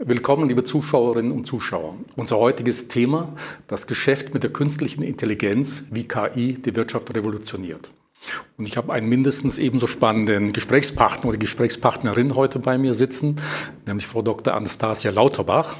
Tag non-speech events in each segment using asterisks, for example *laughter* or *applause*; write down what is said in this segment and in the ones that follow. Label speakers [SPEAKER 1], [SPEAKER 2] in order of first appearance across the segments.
[SPEAKER 1] Willkommen, liebe Zuschauerinnen und Zuschauer. Unser heutiges Thema, das Geschäft mit der künstlichen Intelligenz, wie KI die Wirtschaft revolutioniert. Und ich habe einen mindestens ebenso spannenden Gesprächspartner oder Gesprächspartnerin heute bei mir sitzen, nämlich Frau Dr. Anastasia Lauterbach.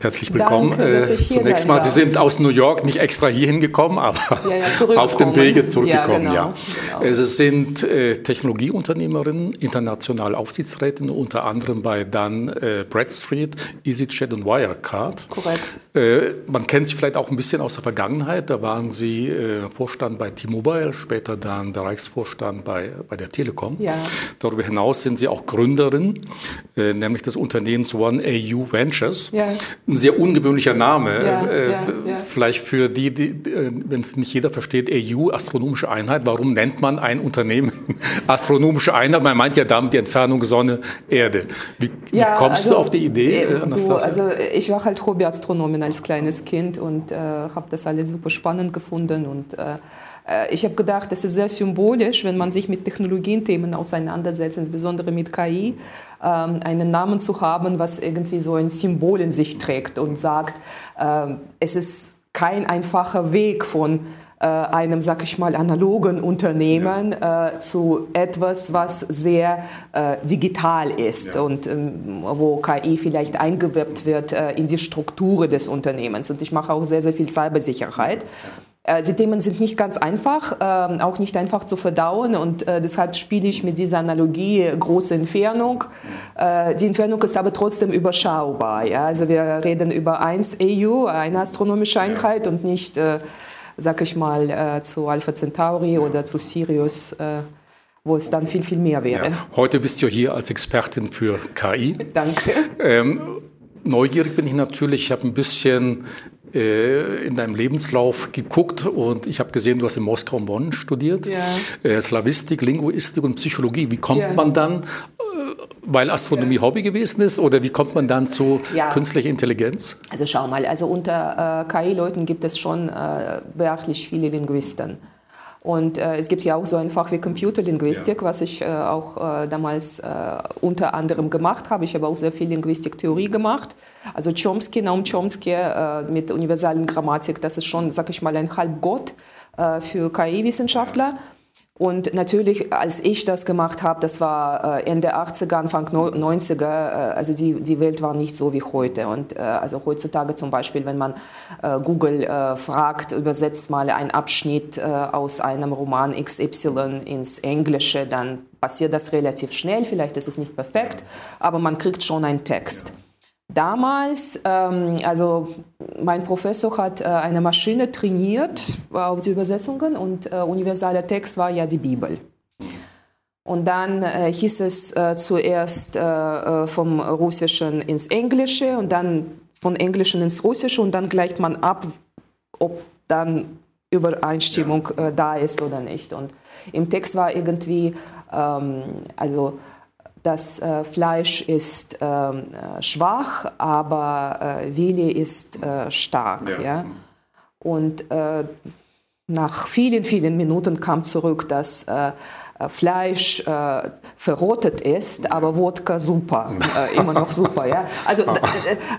[SPEAKER 1] Herzlich willkommen. Danke, äh, Zunächst mal, Sie sind aus New York nicht extra hier hingekommen, aber ja, ja, auf dem Wege zurückgekommen. Ja, genau, ja. Genau. Sie sind äh, Technologieunternehmerin, international Aufsichtsrätin, unter anderem bei dann äh, Bradstreet, EasyJet und Wirecard. Korrekt. Äh, man kennt Sie vielleicht auch ein bisschen aus der Vergangenheit. Da waren Sie Vorstand bei T-Mobile, später dann Bereichsvorstand bei, bei der Telekom. Ja. Darüber hinaus sind Sie auch Gründerin, nämlich des Unternehmens One AU Ventures. Ein sehr ungewöhnlicher Name. Ja, äh, ja, ja. Vielleicht für die, die äh, wenn es nicht jeder versteht, EU, Astronomische Einheit. Warum nennt man ein Unternehmen *laughs* Astronomische Einheit? Man meint ja damit die Entfernung Sonne, Erde. Wie, wie kommst also, du auf die Idee, äh,
[SPEAKER 2] du, Also ich war halt Hobbyastronomin als kleines Kind und äh, habe das alles super spannend gefunden und äh, äh, ich habe gedacht, es ist sehr symbolisch, wenn man sich mit Technologienthemen auseinandersetzt, insbesondere mit KI, ähm, einen Namen zu haben, was irgendwie so ein Symbol in sich trägt und sagt, ähm, es ist kein einfacher Weg von äh, einem, sag ich mal, analogen Unternehmen ja. äh, zu etwas, was sehr äh, digital ist ja. und ähm, wo KI vielleicht eingewirbt wird äh, in die Strukturen des Unternehmens. Und ich mache auch sehr, sehr viel Cybersicherheit. Ja. Äh, die Themen sind nicht ganz einfach, äh, auch nicht einfach zu verdauen und äh, deshalb spiele ich mit dieser Analogie große Entfernung. Äh, die Entfernung ist aber trotzdem überschaubar. Ja? Also wir reden über 1 EU, eine astronomische Einheit und nicht, sag ich mal, zu Alpha Centauri oder zu Sirius wo es dann viel, viel mehr wäre. Ja.
[SPEAKER 1] Heute bist du hier als Expertin für KI. *laughs*
[SPEAKER 2] Danke. Ähm,
[SPEAKER 1] neugierig bin ich natürlich. Ich habe ein bisschen äh, in deinem Lebenslauf geguckt und ich habe gesehen, du hast in Moskau und Bonn studiert. Ja. Äh, Slavistik, Linguistik und Psychologie. Wie kommt ja. man dann, äh, weil Astronomie ja. Hobby gewesen ist, oder wie kommt man dann zu künstlicher Intelligenz?
[SPEAKER 2] Also schau mal, also unter äh, KI-Leuten gibt es schon äh, beachtlich viele Linguisten. Und äh, es gibt ja auch so ein Fach wie Computerlinguistik, ja. was ich äh, auch äh, damals äh, unter anderem gemacht habe. Ich habe auch sehr viel Linguistiktheorie gemacht. Also Chomsky, Naum Chomsky äh, mit universalen Grammatik, das ist schon, sag ich mal, ein Halbgott äh, für KI-Wissenschaftler. Und natürlich, als ich das gemacht habe, das war äh, Ende 80er, Anfang 90er, äh, also die, die Welt war nicht so wie heute. Und äh, also heutzutage zum Beispiel, wenn man Google fragt, übersetzt mal einen Abschnitt aus einem Roman XY ins Englische, dann passiert das relativ schnell. Vielleicht ist es nicht perfekt, aber man kriegt schon einen Text. Damals, ähm, also mein Professor hat äh, eine Maschine trainiert auf die Übersetzungen und äh, universaler Text war ja die Bibel. Und dann äh, hieß es äh, zuerst äh, äh, vom Russischen ins Englische und dann von Englischen ins Russische und dann gleicht man ab, ob dann Übereinstimmung da ist oder nicht. Und im Text war irgendwie, ähm, also das äh, Fleisch ist ähm, äh, schwach, aber äh, Wille ist äh, stark. Ja. ja? Und äh, nach vielen, vielen Minuten kam zurück, dass äh, äh, Fleisch äh, verrottet ist, aber Wodka super, äh, immer noch super. Ja? Also, äh,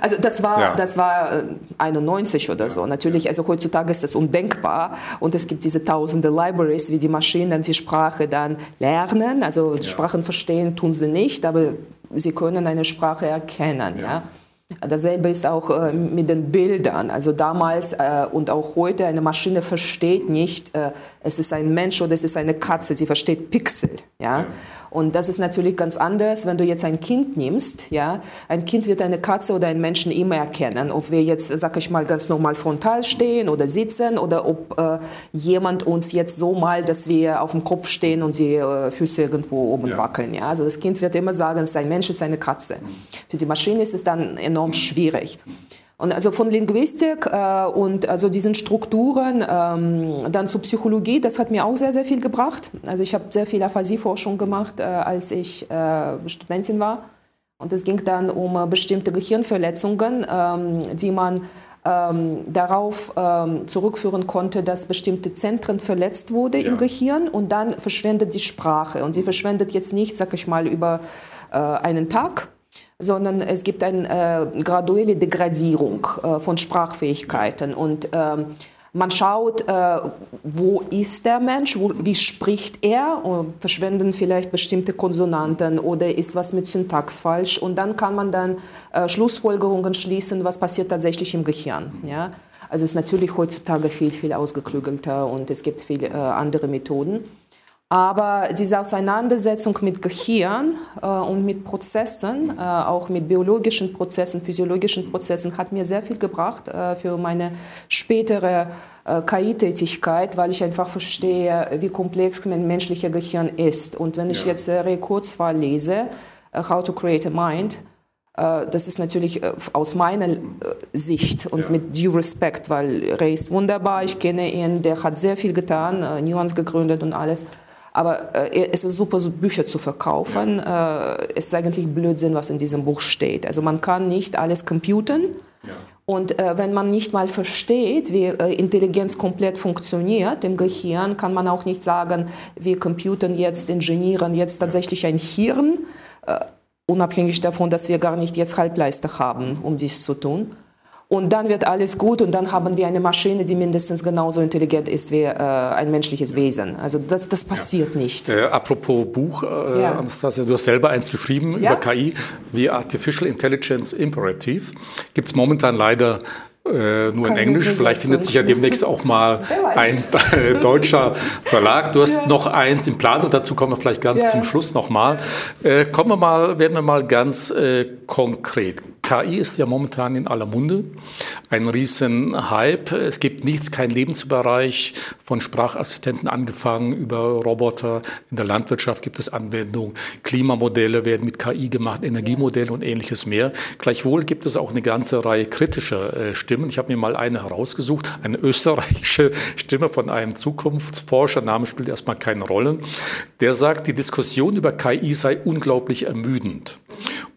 [SPEAKER 2] also das war, ja. das war 91 oder so. Natürlich, also heutzutage ist das undenkbar und es gibt diese tausende Libraries, wie die Maschinen die Sprache dann lernen. Also. Sprachen verstehen tun sie nicht, aber sie können eine Sprache erkennen. Ja. Dasselbe ist auch äh, mit den Bildern. Also damals äh, und auch heute, eine Maschine versteht nicht, äh, es ist ein Mensch oder es ist eine Katze. Sie versteht Pixel. Ja? ja. Und das ist natürlich ganz anders, wenn du jetzt ein Kind nimmst. Ja? Ein Kind wird eine Katze oder einen Menschen immer erkennen, ob wir jetzt, sag ich mal, ganz normal frontal stehen oder sitzen oder ob äh, jemand uns jetzt so malt, dass wir auf dem Kopf stehen und die äh, Füße irgendwo oben ja. wackeln. Ja? Also das Kind wird immer sagen, es ist ein Mensch, es ist eine Katze. Für die Maschine ist es dann enorm schwierig. Und also von Linguistik äh, und also diesen Strukturen ähm, dann zur Psychologie, das hat mir auch sehr, sehr viel gebracht. Also ich habe sehr viel Aphasie-Forschung gemacht, äh, als ich äh, Studentin war. Und es ging dann um äh, bestimmte Gehirnverletzungen, ähm, die man ähm, darauf ähm, zurückführen konnte, dass bestimmte Zentren verletzt wurde ja. im Gehirn und dann verschwendet die Sprache. Und sie verschwendet jetzt nicht, sag ich mal, über äh, einen Tag, sondern es gibt eine äh, graduelle Degradierung äh, von Sprachfähigkeiten und ähm, man schaut, äh, wo ist der Mensch, wo, wie spricht er, verschwinden vielleicht bestimmte Konsonanten oder ist was mit Syntax falsch und dann kann man dann äh, Schlussfolgerungen schließen, was passiert tatsächlich im Gehirn. Ja? Also es ist natürlich heutzutage viel, viel ausgeklügelter und es gibt viele äh, andere Methoden. Aber diese Auseinandersetzung mit Gehirn äh, und mit Prozessen, äh, auch mit biologischen Prozessen, physiologischen Prozessen, hat mir sehr viel gebracht äh, für meine spätere äh, KI-Tätigkeit, weil ich einfach verstehe, wie komplex mein menschliches Gehirn ist. Und wenn ich ja. jetzt Ray Kurzweil lese, äh, How to Create a Mind, äh, das ist natürlich aus meiner Sicht und ja. mit due respect, weil Ray ist wunderbar, ich kenne ihn, der hat sehr viel getan, Nuance gegründet und alles. Aber äh, es ist super, so Bücher zu verkaufen. Ja. Äh, es ist eigentlich Blödsinn, was in diesem Buch steht. Also man kann nicht alles computen. Ja. Und äh, wenn man nicht mal versteht, wie äh, Intelligenz komplett funktioniert im Gehirn, kann man auch nicht sagen, wir computen jetzt, ingenieren jetzt tatsächlich ein Hirn, äh, unabhängig davon, dass wir gar nicht jetzt Halbleiter haben, um dies zu tun und dann wird alles gut und dann haben wir eine Maschine, die mindestens genauso intelligent ist wie äh, ein menschliches Wesen. Also das, das passiert ja. nicht.
[SPEAKER 1] Äh, apropos Buch, äh, ja. Anastasia, du hast selber eins geschrieben ja. über KI, The Artificial Intelligence Imperative. Gibt es momentan leider äh, nur Kann in Englisch. Vielleicht findet sich ja demnächst auch mal *laughs* ein äh, deutscher Verlag. Du hast ja. noch eins im Plan und dazu kommen wir vielleicht ganz ja. zum Schluss nochmal. Äh, kommen wir mal, werden wir mal ganz äh, konkret. KI ist ja momentan in aller Munde, ein riesen Hype. Es gibt nichts, kein Lebensbereich von Sprachassistenten angefangen über Roboter. In der Landwirtschaft gibt es Anwendungen, Klimamodelle werden mit KI gemacht, Energiemodelle und ähnliches mehr. Gleichwohl gibt es auch eine ganze Reihe kritischer äh, Stimmen. Ich habe mir mal eine herausgesucht, eine österreichische Stimme von einem Zukunftsforscher, Name spielt erstmal keine Rolle. Der sagt, die Diskussion über KI sei unglaublich ermüdend.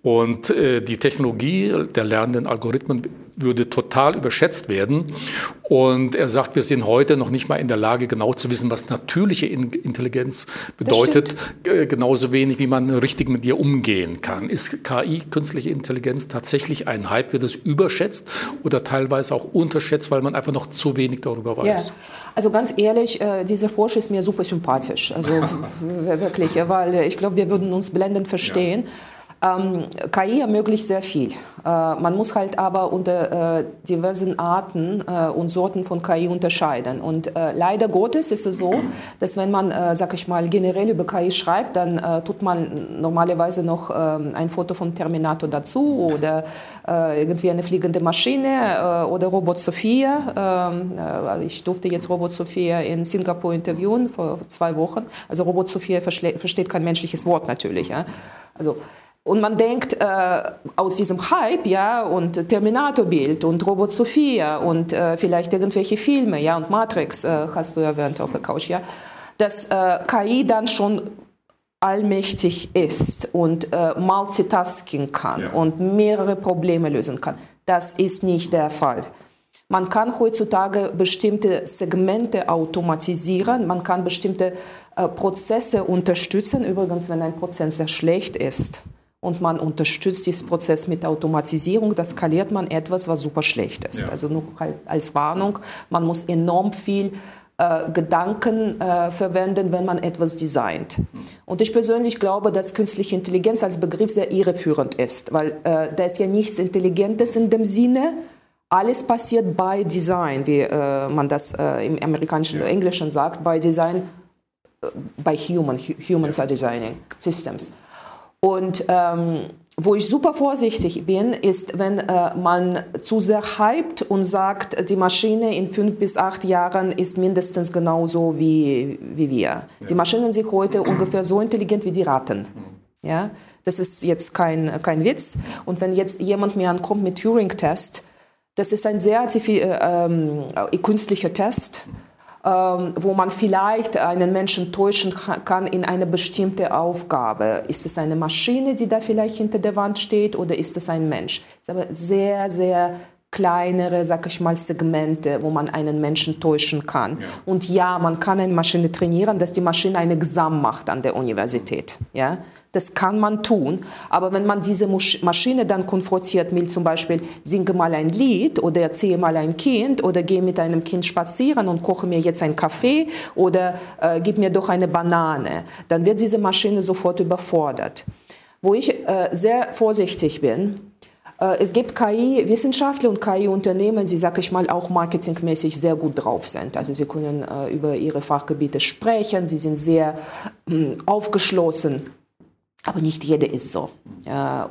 [SPEAKER 1] Und äh, die Technologie der lernenden Algorithmen würde total überschätzt werden. Und er sagt, wir sind heute noch nicht mal in der Lage, genau zu wissen, was natürliche Intelligenz bedeutet, äh, genauso wenig, wie man richtig mit ihr umgehen kann. Ist KI, künstliche Intelligenz, tatsächlich ein Hype? Wird es überschätzt oder teilweise auch unterschätzt, weil man einfach noch zu wenig darüber weiß?
[SPEAKER 2] Ja. Also ganz ehrlich, äh, dieser Forscher ist mir super sympathisch. Also *laughs* wirklich, weil ich glaube, wir würden uns blendend verstehen. Ja. Ähm, KI ermöglicht sehr viel. Äh, man muss halt aber unter äh, diversen Arten äh, und Sorten von KI unterscheiden. Und äh, leider Gottes ist es so, dass wenn man, äh, sag ich mal, generell über KI schreibt, dann äh, tut man normalerweise noch ähm, ein Foto vom Terminator dazu oder irgendwie eine fliegende Maschine oder Robot Sophia. Ähm, ich durfte jetzt Robot Sophia in Singapur interviewen vor zwei Wochen. Also Robot Sophia versteht kein menschliches Wort natürlich. Ja? Also und man denkt äh, aus diesem Hype, ja, und Terminator-Bild und Robot Sophia und äh, vielleicht irgendwelche Filme, ja, und Matrix äh, hast du erwähnt auf der Couch, ja, dass äh, KI dann schon allmächtig ist und äh, Multitasking kann ja. und mehrere Probleme lösen kann. Das ist nicht der Fall. Man kann heutzutage bestimmte Segmente automatisieren, man kann bestimmte äh, Prozesse unterstützen, übrigens, wenn ein Prozess sehr schlecht ist und man unterstützt diesen Prozess mit Automatisierung, das skaliert man etwas, was super schlecht ist. Ja. Also nur halt als Warnung, man muss enorm viel äh, Gedanken äh, verwenden, wenn man etwas designt. Und ich persönlich glaube, dass künstliche Intelligenz als Begriff sehr irreführend ist, weil äh, da ist ja nichts Intelligentes in dem Sinne. Alles passiert bei Design, wie äh, man das äh, im amerikanischen ja. Englischen sagt, bei Design, äh, bei Human, Humans are Designing Systems. Und ähm, wo ich super vorsichtig bin, ist, wenn äh, man zu sehr hypt und sagt, die Maschine in fünf bis acht Jahren ist mindestens genauso wie, wie wir. Ja. Die Maschinen sind heute ungefähr so intelligent wie die Ratten. Ja? Das ist jetzt kein, kein Witz. Und wenn jetzt jemand mir ankommt mit Turing-Test, das ist ein sehr äh, ähm, künstlicher Test. Ähm, wo man vielleicht einen Menschen täuschen kann in eine bestimmte Aufgabe. Ist es eine Maschine, die da vielleicht hinter der Wand steht oder ist es ein Mensch? Das ist aber sehr, sehr kleinere, sag ich mal, Segmente, wo man einen Menschen täuschen kann. Ja. Und ja, man kann eine Maschine trainieren, dass die Maschine ein Examen macht an der Universität. Ja? Das kann man tun. Aber wenn man diese Maschine dann konfrontiert mit zum Beispiel, singe mal ein Lied oder erzähle mal ein Kind oder gehe mit einem Kind spazieren und koche mir jetzt einen Kaffee oder äh, gib mir doch eine Banane, dann wird diese Maschine sofort überfordert. Wo ich äh, sehr vorsichtig bin, äh, es gibt KI-Wissenschaftler und KI-Unternehmen, die, sag ich mal, auch marketingmäßig sehr gut drauf sind. Also sie können äh, über ihre Fachgebiete sprechen, sie sind sehr äh, aufgeschlossen aber nicht jeder ist so.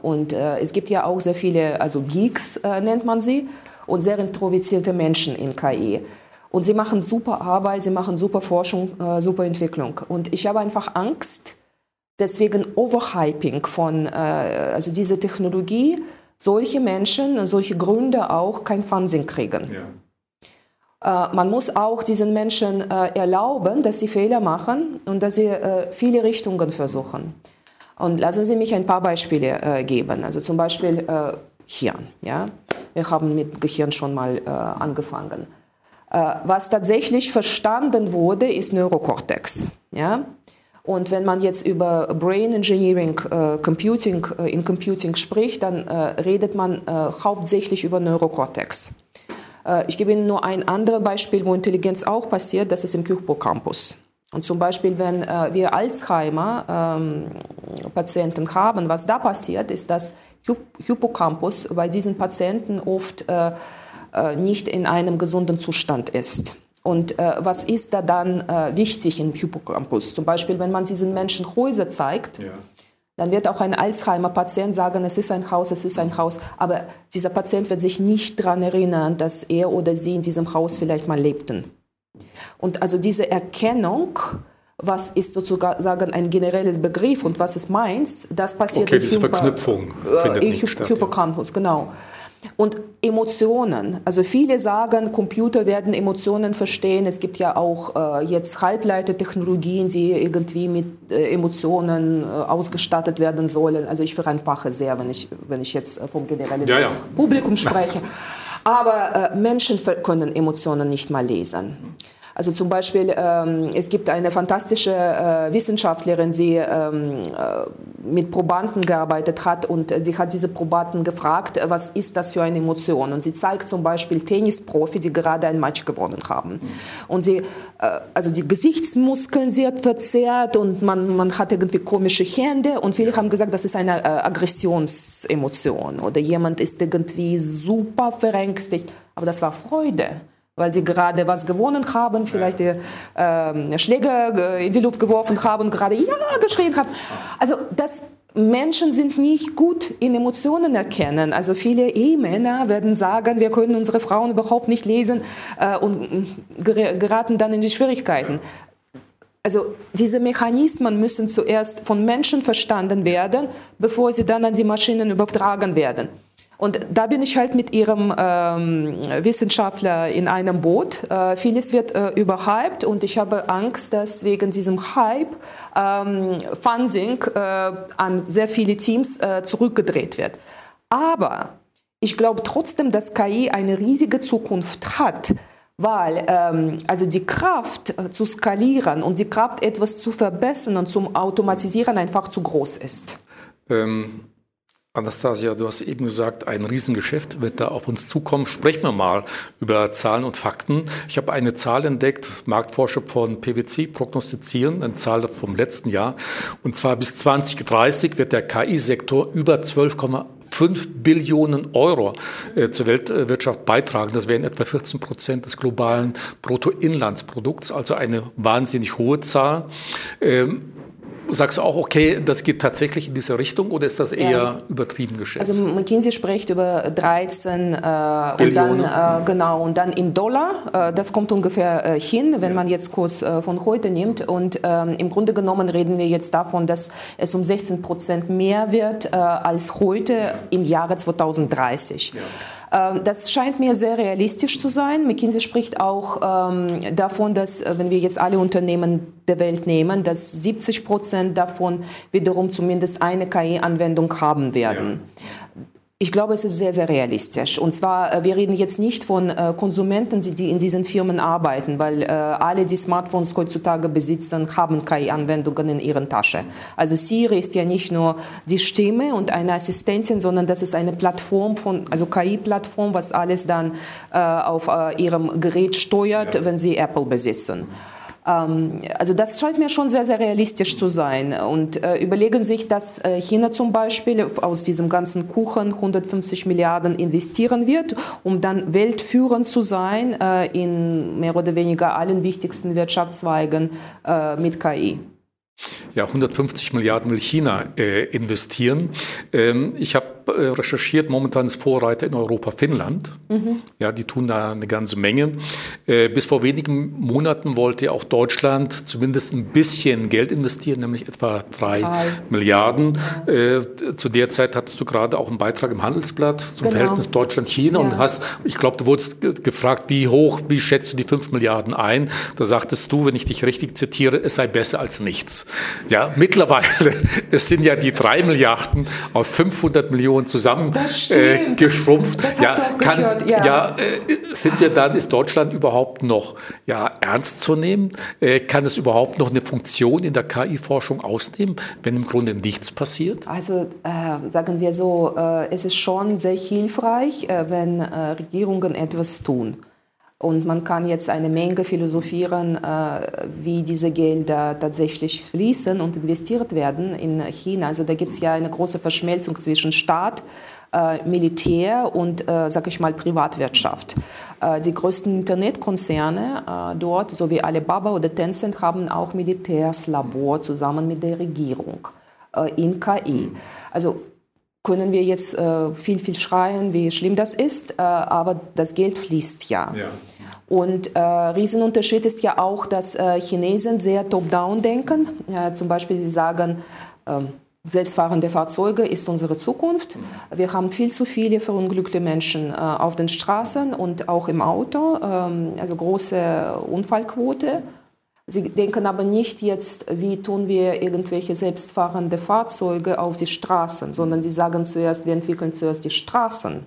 [SPEAKER 2] und äh, es gibt ja auch sehr viele, also Geeks äh, nennt man sie, und sehr introvertierte Menschen in KI. Und sie machen super Arbeit, sie machen super Forschung, äh, super Entwicklung. Und ich habe einfach Angst, deswegen Overhyping von, äh, also diese Technologie, solche Menschen, solche Gründe auch kein Funding kriegen. Ja. Äh, man muss auch diesen Menschen äh, erlauben, dass sie Fehler machen und dass sie viele Richtungen versuchen. Und lassen Sie mich ein paar Beispiele äh, geben. Also zum Beispiel äh, Hirn. Ja? Wir haben mit Gehirn schon mal äh, angefangen. Äh, was tatsächlich verstanden wurde, ist Neurokortex. Ja? Und wenn man jetzt über Brain Engineering, äh, Computing, äh, in Computing spricht, dann redet man hauptsächlich über Neurokortex. ich gebe Ihnen nur ein anderes Beispiel, wo Intelligenz auch passiert, das ist im Hippocampus. Und zum Beispiel, wenn äh, wir Alzheimer-Patienten ähm, haben, was da passiert, ist, dass Hippocampus bei diesen Patienten oft äh, äh, nicht in einem gesunden Zustand ist. Und äh, was ist da dann äh, wichtig im Hippocampus? Zum Beispiel, wenn man diesen Menschen Häuser zeigt, ja. dann wird auch ein Alzheimer-Patient sagen, es ist ein Haus, es ist ein Haus. Aber dieser Patient wird sich nicht daran erinnern, dass er oder sie in diesem Haus vielleicht mal lebten. Und also diese Erkennung, was ist sozusagen ein generelles Begriff und was ist meins, das passiert
[SPEAKER 1] okay, diese Verknüpfung
[SPEAKER 2] findet äh, nicht statt. Hippocampus, genau. Und Emotionen, also viele sagen, Computer werden Emotionen verstehen. Es gibt ja auch äh, jetzt Halbleitertechnologien, die irgendwie mit äh, Emotionen äh, ausgestattet werden sollen. Also ich vereinfache sehr, wenn ich, wenn ich jetzt äh, vom generellen ja, ja. Publikum spreche. *laughs* Aber äh, Menschen können Emotionen nicht mal lesen. Also zum Beispiel, ähm, es gibt eine fantastische äh, Wissenschaftlerin, die ähm, äh, mit Probanden gearbeitet hat und sie hat diese Probanden gefragt, was ist das für eine Emotion? Und sie zeigt zum Beispiel Tennisprofi, die gerade ein Match gewonnen haben. Und sie, äh, also die Gesichtsmuskeln sind verzerrt und man, man hat irgendwie komische Hände und viele haben gesagt, das ist eine äh, Aggressionsemotion oder jemand ist irgendwie super verängstigt. Aber das war Freude weil sie gerade was gewonnen haben, vielleicht die äh, Schläge in die Luft geworfen haben, gerade ja geschrien haben. Also das Menschen sind nicht gut in Emotionen erkennen. Also viele Ehemänner werden sagen, wir können unsere Frauen überhaupt nicht lesen äh, und geraten dann in die Schwierigkeiten. Also diese Mechanismen müssen zuerst von Menschen verstanden werden, bevor sie dann an die Maschinen übertragen werden. Und da bin ich halt mit ihrem ähm, Wissenschaftler in einem Boot. Äh, vieles wird äh, überhyped und ich habe Angst, dass wegen diesem Hype ähm, Funding äh, an sehr viele Teams äh, zurückgedreht wird. Aber ich glaube trotzdem, dass KI eine riesige Zukunft hat, weil ähm, also die Kraft äh, zu skalieren und die Kraft etwas zu verbessern und zum Automatisieren einfach zu groß ist.
[SPEAKER 1] Ähm Anastasia, du hast eben gesagt, ein Riesengeschäft wird da auf uns zukommen. Sprechen wir mal über Zahlen und Fakten. Ich habe eine Zahl entdeckt, Marktforscher von PwC prognostizieren, eine Zahl vom letzten Jahr. Und zwar bis 2030 wird der KI-Sektor über 12,5 Billionen Euro äh, zur Weltwirtschaft beitragen. Das wären etwa 14 Prozent des globalen Bruttoinlandsprodukts, also eine wahnsinnig hohe Zahl. Ähm, Sagst du auch, okay, das geht tatsächlich in diese Richtung oder ist das eher ja. übertrieben geschätzt?
[SPEAKER 2] Also McKinsey spricht über 13 äh, und dann äh, genau und dann in Dollar. Äh, das kommt ungefähr äh, hin, wenn ja. man jetzt Kurs äh, von heute nimmt. Und ähm, im Grunde genommen reden wir jetzt davon, dass es um 16 Prozent mehr wird äh, als heute im Jahre 2030. Ja. Ähm, das scheint mir sehr realistisch zu sein. McKinsey spricht auch ähm, davon, dass, äh, wenn wir jetzt alle Unternehmen der Welt nehmen, dass 70 Prozent davon wiederum zumindest eine KI-Anwendung haben werden. Ja. Ich glaube, es ist sehr, sehr realistisch. Und zwar, äh, wir reden jetzt nicht von äh, Konsumenten, die, in diesen Firmen arbeiten, weil äh, alle, die Smartphones heutzutage besitzen, haben KI-Anwendungen in ihren Tasche. Also Siri ist ja nicht nur die Stimme und eine Assistentin, sondern das ist eine Plattform von, also KI-Plattform, was alles dann auf ihrem Gerät steuert, wenn sie Apple besitzen. Ähm, also das scheint mir schon sehr, sehr realistisch zu sein. Und äh, überlegen sich, dass äh, China zum Beispiel aus diesem ganzen Kuchen 150 Milliarden investieren wird, um dann weltführend zu sein äh, in mehr oder weniger allen wichtigsten Wirtschaftszweigen äh, mit KI.
[SPEAKER 1] Ja, 150 Milliarden will China äh, investieren. Ähm, ich habe recherchiert, momentan ist Vorreiter in Europa Finnland. Mhm. Ja, die tun da eine ganze Menge. Äh, bis vor wenigen Monaten wollte auch Deutschland zumindest ein bisschen Geld investieren, nämlich etwa drei Drei. Milliarden. Ja. Äh, zu der Zeit hattest du gerade auch einen Beitrag im Handelsblatt zum genau. Verhältnis Deutschland-China ja. und hast, ich glaube, du wurdest gefragt, wie hoch, wie schätzt du die fünf Milliarden ein? Da sagtest du, wenn ich dich richtig zitiere, es sei besser als nichts. Ja, mittlerweile, *laughs* es sind ja die drei Milliarden auf 500 Millionen Millionen zusammengeschrumpft. Äh, ja, kann, ja. ja äh, sind wir dann, ist Deutschland überhaupt noch ja, ernst zu nehmen? Äh, kann es überhaupt noch eine Funktion in der KI-Forschung ausnehmen, wenn im Grunde nichts passiert?
[SPEAKER 2] Also äh, sagen wir so, äh, es ist schon sehr hilfreich, äh, wenn Regierungen etwas tun. Und man kann jetzt eine Menge philosophieren, äh, wie diese Gelder tatsächlich fließen und investiert werden in China. Also da gibt es ja eine große Verschmelzung zwischen Staat, äh, Militär und, äh, sag ich mal, Privatwirtschaft. Äh, die größten Internetkonzerne dort, so wie Alibaba oder Tencent, haben auch Militärslabor zusammen mit der Regierung in KI. Also können wir jetzt äh, viel, viel schreien, wie schlimm das ist, äh, aber das Geld fließt ja. ja. Und äh, Riesenunterschied ist ja auch, dass äh, Chinesen sehr top-down denken. Zum Beispiel, sie sagen, ähm, selbstfahrende Fahrzeuge ist unsere Zukunft. Mhm. Wir haben viel zu viele verunglückte Menschen äh, auf den Straßen und auch im Auto, ähm, also große Unfallquote. Sie denken aber nicht jetzt, wie tun wir irgendwelche selbstfahrende Fahrzeuge auf die Straßen, sondern sie sagen zuerst, wir entwickeln zuerst die Straßen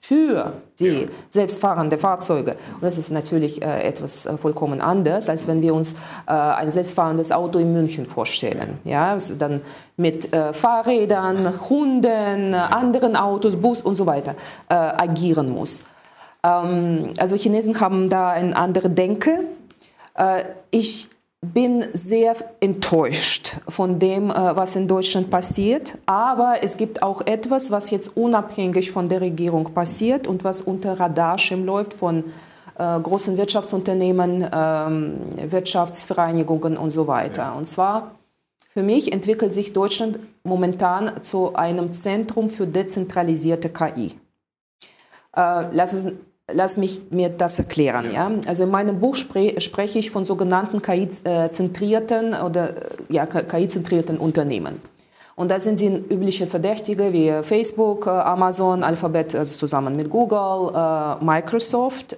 [SPEAKER 2] für die ja. selbstfahrende Fahrzeuge. Und das ist natürlich äh, etwas äh, vollkommen anders, als wenn wir uns äh, ein selbstfahrendes Auto in München vorstellen. Ja, dann mit äh, Fahrrädern, Hunden, anderen Autos, Bus und so weiter äh, agieren muss. Ähm, also Chinesen haben da eine andere Denke ich bin sehr enttäuscht von dem, äh, was in Deutschland passiert. Aber es gibt auch etwas, was jetzt unabhängig von der Regierung passiert und was unter Radarschirm läuft von äh, großen Wirtschaftsunternehmen, ähm, Wirtschaftsvereinigungen und so weiter. Und zwar, für mich entwickelt sich Deutschland momentan zu einem Zentrum für dezentralisierte KI. lass es Lass mich mir das erklären. Ja. ja? Also in meinem Buch spre spreche ich von sogenannten KI-zentrierten oder ja, KI-zentrierten Unternehmen. Und da sind sie übliche Verdächtige wie Facebook, äh, Amazon, Alphabet, also zusammen mit Google, äh, Microsoft.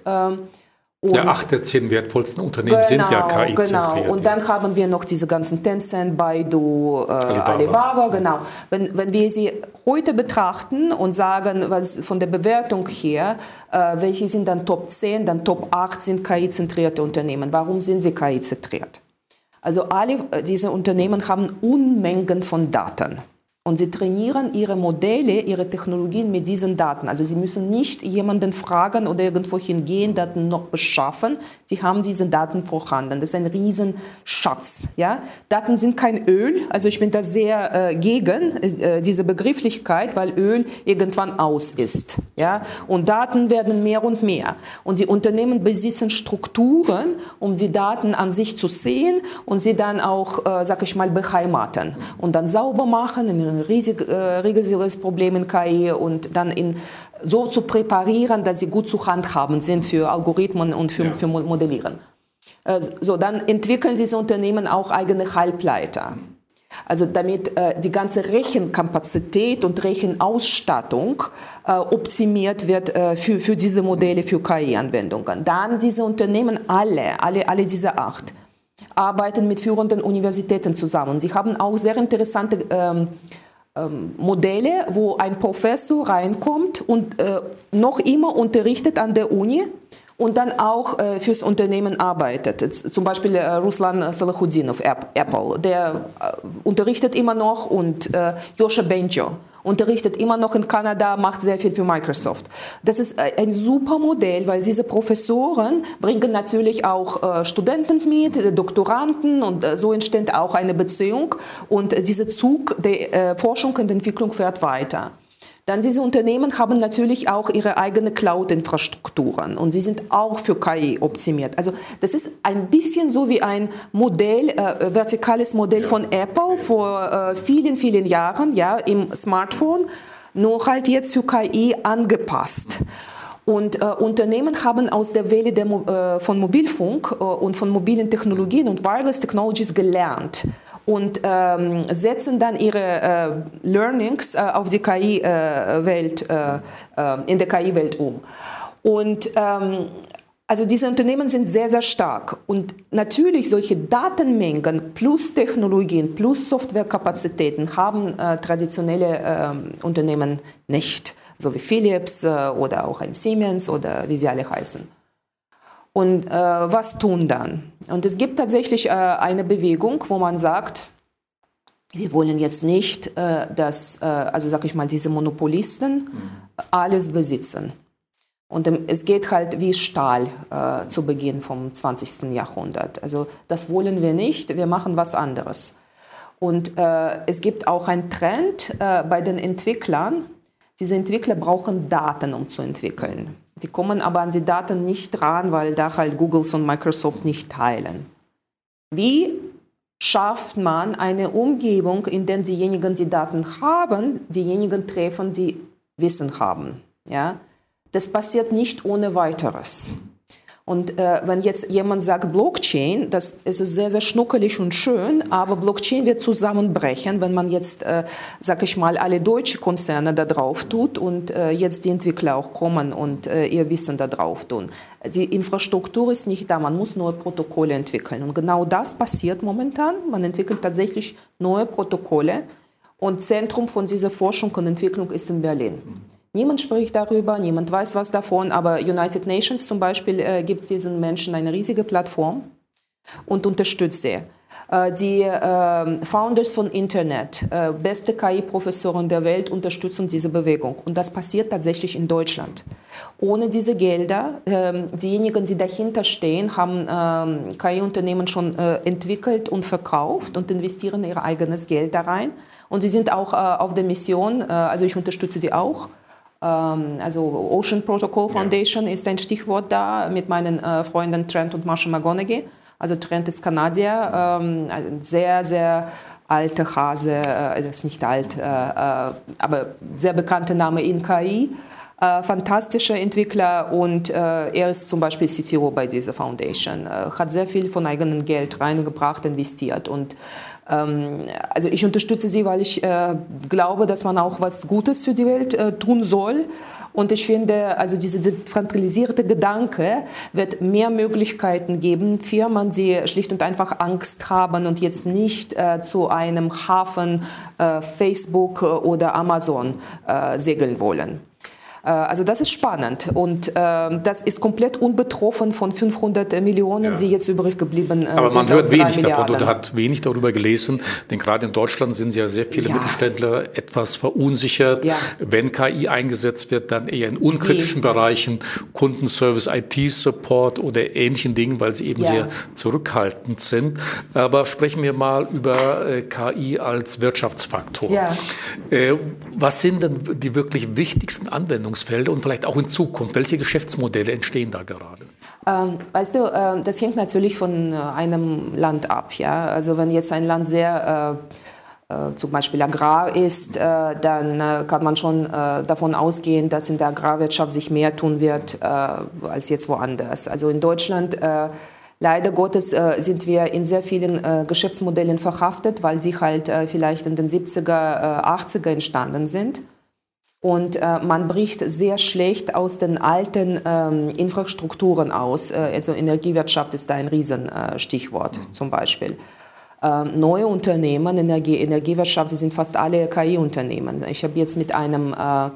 [SPEAKER 2] Äh,
[SPEAKER 1] und ja, acht der zehn wertvollsten Unternehmen genau, sind ja genau, KI-zentriert.
[SPEAKER 2] Genau, und dann haben wir noch diese ganzen Tencent, Baidu, äh, Alibaba. Alibaba. genau. Wenn, wenn wir sie heute betrachten und sagen, was von der Bewertung her, äh, welche sind dann Top 10, dann Top 8 sind KI-zentrierte Unternehmen. Warum sind sie KI-zentriert? Also alle äh, diese Unternehmen haben Unmengen von Daten. Und sie trainieren ihre Modelle, ihre Technologien mit diesen Daten. Also sie müssen nicht jemanden fragen oder irgendwo hingehen, Daten noch beschaffen. Sie haben diese Daten vorhanden. Das ist ein Riesenschatz. Ja? Daten sind kein Öl. Also ich bin da sehr äh, gegen äh, diese Begrifflichkeit, weil Öl irgendwann aus ist. Ja? Und Daten werden mehr und mehr. Und die Unternehmen besitzen Strukturen, um die Daten an sich zu sehen und sie dann auch, äh, sag ich mal, beheimaten und dann sauber machen in riesig, äh, riesiges Problem in KI und dann in, so zu präparieren, dass sie gut zu handhaben sind für Algorithmen und für, ja. für Modellieren. Äh, so, dann entwickeln diese Unternehmen auch eigene Halbleiter. Also damit äh, die ganze Rechenkapazität und Rechenausstattung äh, optimiert wird äh, für, für diese Modelle, für KI-Anwendungen. Dann diese Unternehmen, alle, alle, alle diese acht, arbeiten mit führenden Universitäten zusammen. Sie haben auch sehr interessante ähm, ähm, Modelle, wo ein Professor reinkommt und äh, noch immer unterrichtet an der Uni und dann auch äh, fürs Unternehmen arbeitet. Zum Beispiel äh, Ruslan Salahudinov, Apple, der äh, unterrichtet immer noch und äh, Joscha Benjo unterrichtet immer noch in Kanada, macht sehr viel für Microsoft. Das ist äh, ein super Modell, weil diese Professoren bringen natürlich auch äh, Studenten mit, äh, Doktoranden und äh, so entsteht auch eine Beziehung und dieser Zug der Forschung und Entwicklung fährt weiter. Dann diese Unternehmen haben natürlich auch ihre eigene Cloud-Infrastrukturen und sie sind auch für KI optimiert. Also das ist ein bisschen so wie ein Modell, äh, vertikales Modell von Apple vor äh, vielen, vielen Jahren, ja, im Smartphone, nur halt jetzt für KI angepasst. Und äh, Unternehmen haben aus der Welle der, äh, von Mobilfunk äh, und von mobilen Technologien und Wireless Technologies gelernt und ähm, setzen dann ihre äh, Learnings äh, auf die KI-Welt, äh, äh, in der KI-Welt um. Und ähm, also diese Unternehmen sind sehr, sehr stark. Und natürlich solche Datenmengen plus Technologien plus Softwarekapazitäten haben äh, traditionelle ähm, Unternehmen nicht, so wie Philips äh, oder auch ein Siemens oder wie sie alle heißen. Und äh, was tun dann? Und es gibt tatsächlich äh, eine Bewegung, wo man sagt, wir wollen jetzt nicht, äh, dass, äh, also sag ich mal, diese Monopolisten mhm. alles besitzen. Und es geht halt wie Stahl äh, zu Beginn vom 20. Jahrhundert. Also das wollen wir nicht, wir machen was anderes. Und äh, es gibt auch einen Trend bei den Entwicklern. Diese Entwickler brauchen Daten, um zu entwickeln. Die kommen aber an die Daten nicht dran, weil da halt Google und Microsoft nicht teilen. Wie schafft man eine Umgebung, in der diejenigen, die Daten haben, diejenigen treffen, die Wissen haben? Ja? Das passiert nicht ohne weiteres. Und äh, wenn jetzt jemand sagt Blockchain, das ist sehr, sehr schnuckelig und schön, aber Blockchain wird zusammenbrechen, wenn man jetzt, äh, sag ich mal, alle deutsche Konzerne da drauf tut und äh, jetzt die Entwickler auch kommen und äh, ihr Wissen da drauf tun. Die Infrastruktur ist nicht da, man muss neue Protokolle entwickeln. Und genau das passiert momentan. Man entwickelt tatsächlich neue Protokolle und Zentrum von dieser Forschung und Entwicklung ist in Berlin. Niemand spricht darüber, niemand weiß was davon, aber United Nations zum Beispiel äh, gibt diesen Menschen eine riesige Plattform und unterstützt sie. Äh, die äh, Founders von Internet, äh, beste KI-Professoren der Welt, unterstützen diese Bewegung. Und das passiert tatsächlich in Deutschland. Ohne diese Gelder, ähm, diejenigen, die dahinter stehen, haben ähm, KI-Unternehmen schon äh, entwickelt und verkauft und investieren ihr eigenes Geld da rein. Und sie sind auch äh, auf der Mission, also ich unterstütze sie auch also Ocean Protocol Foundation ja. ist ein Stichwort da mit meinen äh, Freunden Trent und Marsha McGonaghy. Also Trent ist Kanadier, ähm, ein sehr, sehr alter Hase, äh, ist nicht alt, äh, aber sehr bekannter Name in KI. Äh, fantastischer Entwickler und äh, er ist zum Beispiel CTO bei dieser Foundation, äh, hat sehr viel von eigenem Geld reingebracht, investiert und ähm, also ich unterstütze sie, weil ich äh, glaube, dass man auch was Gutes für die Welt äh, tun soll. Und ich finde, also dieser dezentralisierte Gedanke wird mehr Möglichkeiten geben, Firmen, die schlicht und einfach Angst haben und jetzt nicht äh, zu einem Hafen äh, Facebook oder Amazon äh, segeln wollen. Äh, also das ist spannend und äh, das ist komplett unbetroffen von 500 Millionen, ja. die jetzt übrig geblieben
[SPEAKER 1] äh, Aber man hört wenig davon oder hat wenig darüber gelesen, denn gerade in Deutschland sind ja sehr viele ja. Mittelständler etwas verunsichert. Ja. Wenn KI eingesetzt wird, dann eher in unkritischen. Bereichen, Kundenservice, IT-Support oder ähnlichen Dingen, weil sie eben sehr zurückhaltend sind. Aber sprechen wir mal über äh, KI als Wirtschaftsfaktor. Was sind denn die wirklich wichtigsten Anwendungen? Anwendungsfelder und vielleicht auch in Zukunft? Welche Geschäftsmodelle entstehen da gerade?
[SPEAKER 2] Ähm, weißt du, äh, das hängt natürlich von äh, einem Land ab. Ja? Also wenn jetzt ein Land sehr äh, äh zum Beispiel Agrar ist, äh, dann kann man schon davon ausgehen, dass in der Agrarwirtschaft sich mehr tun wird als jetzt woanders. Also in Deutschland Leider Gottes sind wir in sehr vielen Geschäftsmodellen verhaftet, weil sie halt vielleicht in den 70er, 80er entstanden sind. Und äh, man bricht sehr schlecht aus den alten ähm, Infrastrukturen aus. Äh, also Energiewirtschaft ist da ein Riesenstichwort äh, zum Beispiel. Ähm, neue Unternehmen, Energie, Energiewirtschaft, sie sind fast alle KI-Unternehmen. Ich habe jetzt mit einem äh,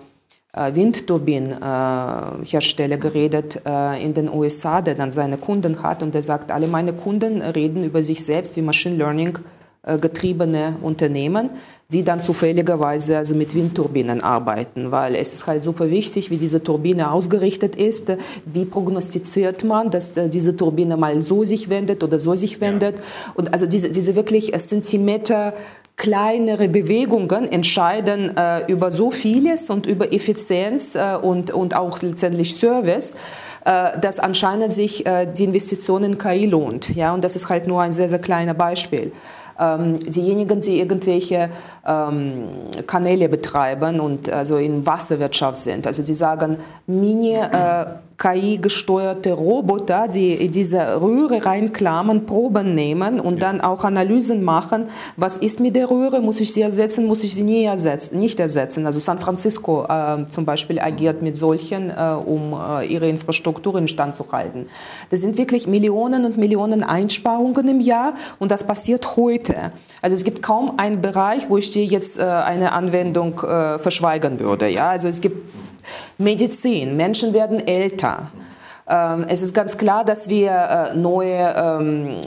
[SPEAKER 2] äh Windturbinenhersteller äh, geredet äh, in den USA, der dann seine Kunden hat und der sagt, alle meine Kunden reden über sich selbst wie Machine Learning getriebene Unternehmen die dann zufälligerweise also mit Windturbinen arbeiten, weil es ist halt super wichtig, wie diese Turbine ausgerichtet ist, wie prognostiziert man, dass äh, diese Turbine mal so sich wendet oder so sich wendet. Ja. Und also diese, diese wirklich Zentimeter kleinere Bewegungen entscheiden äh, über so vieles und über Effizienz äh, und, und auch letztendlich Service äh, dass anscheinend sich äh, die Investition in KI lohnt. Ja, und das ist halt nur ein sehr, sehr kleiner Beispiel ähm, diejenigen, die irgendwelche ähm, Kanäle betreiben und also in Wasserwirtschaft sind. Also die sagen, Mini äh, KI-gesteuerte Roboter, die in diese Röhre reinklammern, Proben nehmen und ja. dann auch Analysen machen. Was ist mit der Röhre? Muss ich sie ersetzen? Muss ich sie nie ersetzen, nicht ersetzen? Also San Francisco äh, zum Beispiel agiert mit solchen, äh, um äh, ihre Infrastruktur in Stand zu halten. Das sind wirklich Millionen und Millionen Einsparungen im Jahr und das passiert heute. Also es gibt kaum einen Bereich, wo ich dir jetzt äh, eine Anwendung äh, verschweigen würde. Ja? Also es gibt Medizin, Menschen werden älter. Ähm, es ist ganz klar, dass wir äh, neue, ähm,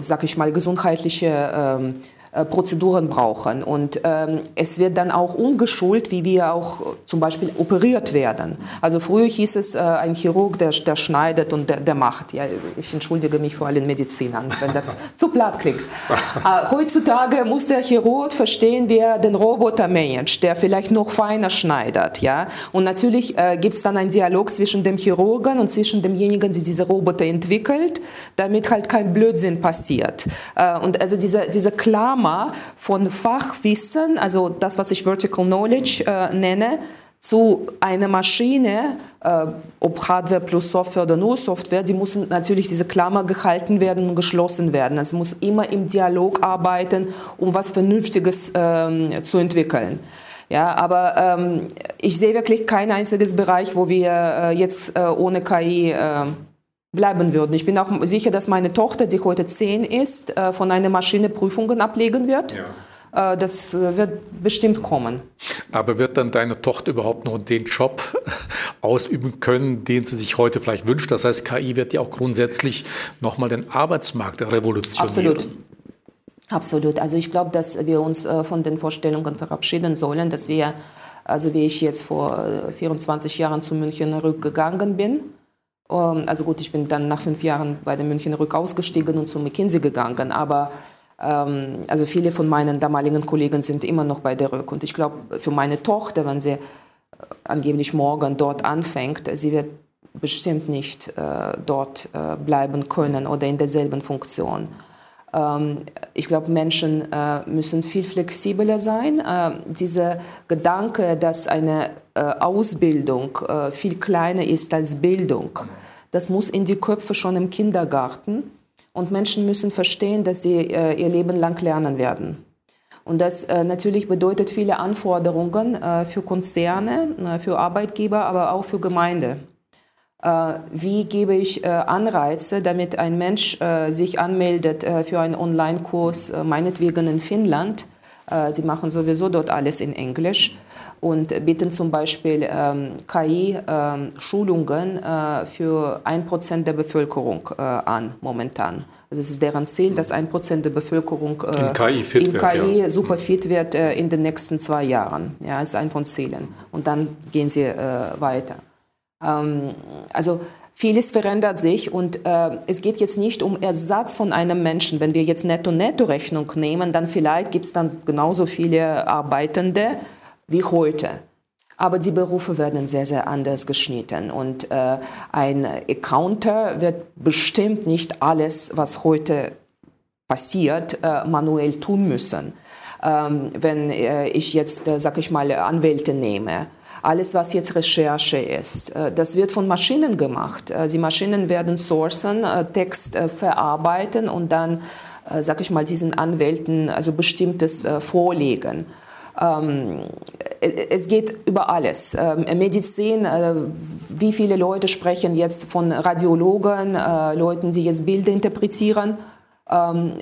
[SPEAKER 2] sag ich mal, gesundheitliche ähm, äh, Prozeduren brauchen. Und ähm, es wird dann auch umgeschult, wie wir auch zum Beispiel operiert werden. Also früher hieß es, äh, ein Chirurg, der, der schneidet und der, der, macht. Ja, ich entschuldige mich vor allen Medizinern, wenn das *laughs* zu platt klingt. äh, heutzutage muss der Chirurg verstehen, wer den Roboter managt, der vielleicht noch feiner schneidet. Ja? Und natürlich äh, gibt es dann einen Dialog zwischen dem Chirurgen und zwischen demjenigen, der diese Roboter entwickelt, damit halt kein Blödsinn passiert. Äh, und also diese, diese Klarheit Klammer von Fachwissen, also das, was ich Vertical Knowledge äh, nenne, zu einer Maschine, äh, ob Hardware plus Software oder nur Software, die müssen natürlich diese Klammer gehalten werden und geschlossen werden. Es muss immer im Dialog arbeiten, um was Vernünftiges ähm, zu entwickeln. Ja, aber ähm, ich sehe wirklich kein einziges Bereich, wo wir äh, jetzt äh, ohne KI äh, bleiben würden. Ich bin auch sicher, dass meine Tochter, die heute zehn ist, äh, von einer Maschine Prüfungen ablegen wird. Ja. Äh, das äh, wird bestimmt kommen.
[SPEAKER 1] Aber wird dann deine Tochter überhaupt noch den Job *laughs* ausüben können, den sie sich heute vielleicht wünscht? Das heißt, KI wird ja auch grundsätzlich nochmal den Arbeitsmarkt revolutionieren.
[SPEAKER 2] Absolut. Absolut. Also ich glaube, dass wir uns von den Vorstellungen verabschieden sollen, dass wir, also wie ich jetzt vor 24 Jahren zu München rückgegangen bin, also gut, ich bin dann nach fünf Jahren bei der München Rück ausgestiegen und zu McKinsey gegangen, aber ähm, also viele von meinen damaligen Kollegen sind immer noch bei der Rück und ich glaube, für meine Tochter, wenn sie äh, angeblich morgen dort anfängt, sie wird bestimmt nicht äh, dort äh, bleiben können oder in derselben Funktion. Ähm, ich glaube, Menschen äh, müssen viel flexibler sein. Äh, dieser Gedanke, dass eine äh, Ausbildung viel kleiner ist als Bildung, das muss in die Köpfe schon im Kindergarten. Und Menschen müssen verstehen, dass sie ihr Leben lang lernen werden. Und das natürlich bedeutet viele Anforderungen für Konzerne, für Arbeitgeber, aber auch für Gemeinde. Äh, wie gebe ich äh, Anreize, damit ein Mensch äh, sich anmeldet für einen Online-Kurs, meinetwegen in Finnland. Sie machen sowieso dort alles in Englisch und bieten zum Beispiel ähm, KI-Schulungen ähm, für ein Prozent der Bevölkerung an momentan. Also es ist deren Ziel, dass ein Prozent der Bevölkerung
[SPEAKER 1] in KI, fit
[SPEAKER 2] in
[SPEAKER 1] wird,
[SPEAKER 2] KI ja. super fit wird in den nächsten zwei Jahren. Ja, ist ein von Zielen. Und dann gehen sie weiter. Ähm, also vieles verändert sich und äh, es geht jetzt nicht um Ersatz von einem Menschen. Wenn wir jetzt Netto-Netto-Rechnung nehmen, dann vielleicht gibt es dann genauso viele Arbeitende wie heute. Aber die Berufe werden sehr, sehr anders geschnitten. Und äh, ein Accounter wird bestimmt nicht alles, was heute passiert, äh, manuell tun müssen. Ähm, wenn äh, ich jetzt, äh, sag ich mal, Anwälte nehme, alles, was jetzt Recherche ist, äh, das wird von Maschinen gemacht. Äh, die Maschinen werden sourcen, äh, Text verarbeiten und dann, sag ich mal, diesen Anwälten also bestimmtes vorlegen. Ähm, es geht über alles. Ähm, Medizin, wie viele Leute sprechen jetzt von Radiologen, Leuten, die jetzt Bilder interpretieren. Ähm,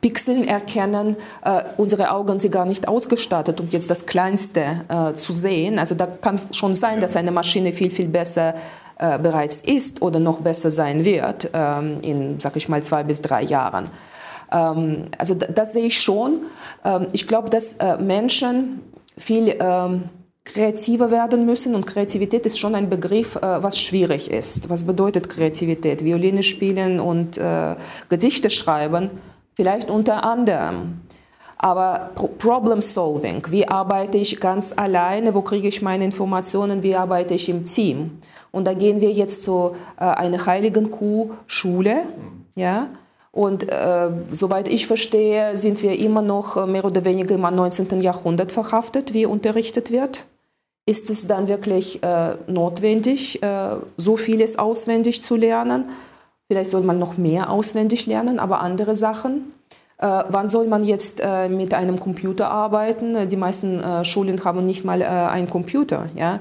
[SPEAKER 2] Pixeln erkennen. Äh, unsere Augen sind gar nicht ausgestattet, um jetzt das Kleinste äh, zu sehen. Also da kann schon sein, dass eine Maschine viel, viel besser äh, bereits ist oder noch besser sein wird in, sag ich mal, zwei bis drei Jahren. Ähm, also das, sehe ich schon. Ähm, ich glaube, dass äh, Menschen viel ähm, kreativer werden müssen und Kreativität ist schon ein Begriff, äh, was schwierig ist. Was bedeutet Kreativität? Violine spielen und äh, Gedichte schreiben vielleicht unter anderem. Aber Problem Solving, wie arbeite ich ganz alleine, wo kriege ich meine Informationen, wie arbeite ich im Team? Und da gehen wir jetzt zu einer heiligen Kuh-Schule, ja, und äh, soweit ich verstehe, sind wir immer noch äh, mehr oder weniger im 19. Jahrhundert verhaftet, wie unterrichtet wird. Ist es dann wirklich äh, notwendig, äh, so vieles auswendig zu lernen? Vielleicht soll man noch mehr auswendig lernen, aber andere Sachen. Äh, wann soll man jetzt äh, mit einem Computer arbeiten? Die meisten äh, Schulen haben nicht mal äh, einen Computer. Ja?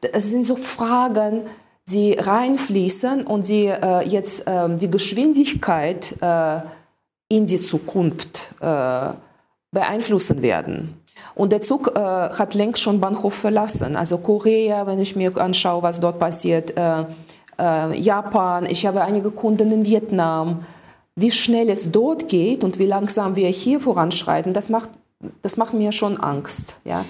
[SPEAKER 2] Das sind so Fragen, die reinfließen und die äh, jetzt ähm, die Geschwindigkeit äh, in die Zukunft beeinflussen werden. Und der Zug hat längst schon Bahnhof verlassen. Also Korea, wenn ich mir anschaue, was dort passiert, äh, Japan, ich habe einige Kunden in Vietnam. Wie schnell es dort geht und wie langsam wir hier voranschreiten, das macht, das macht mir schon Angst. Ja.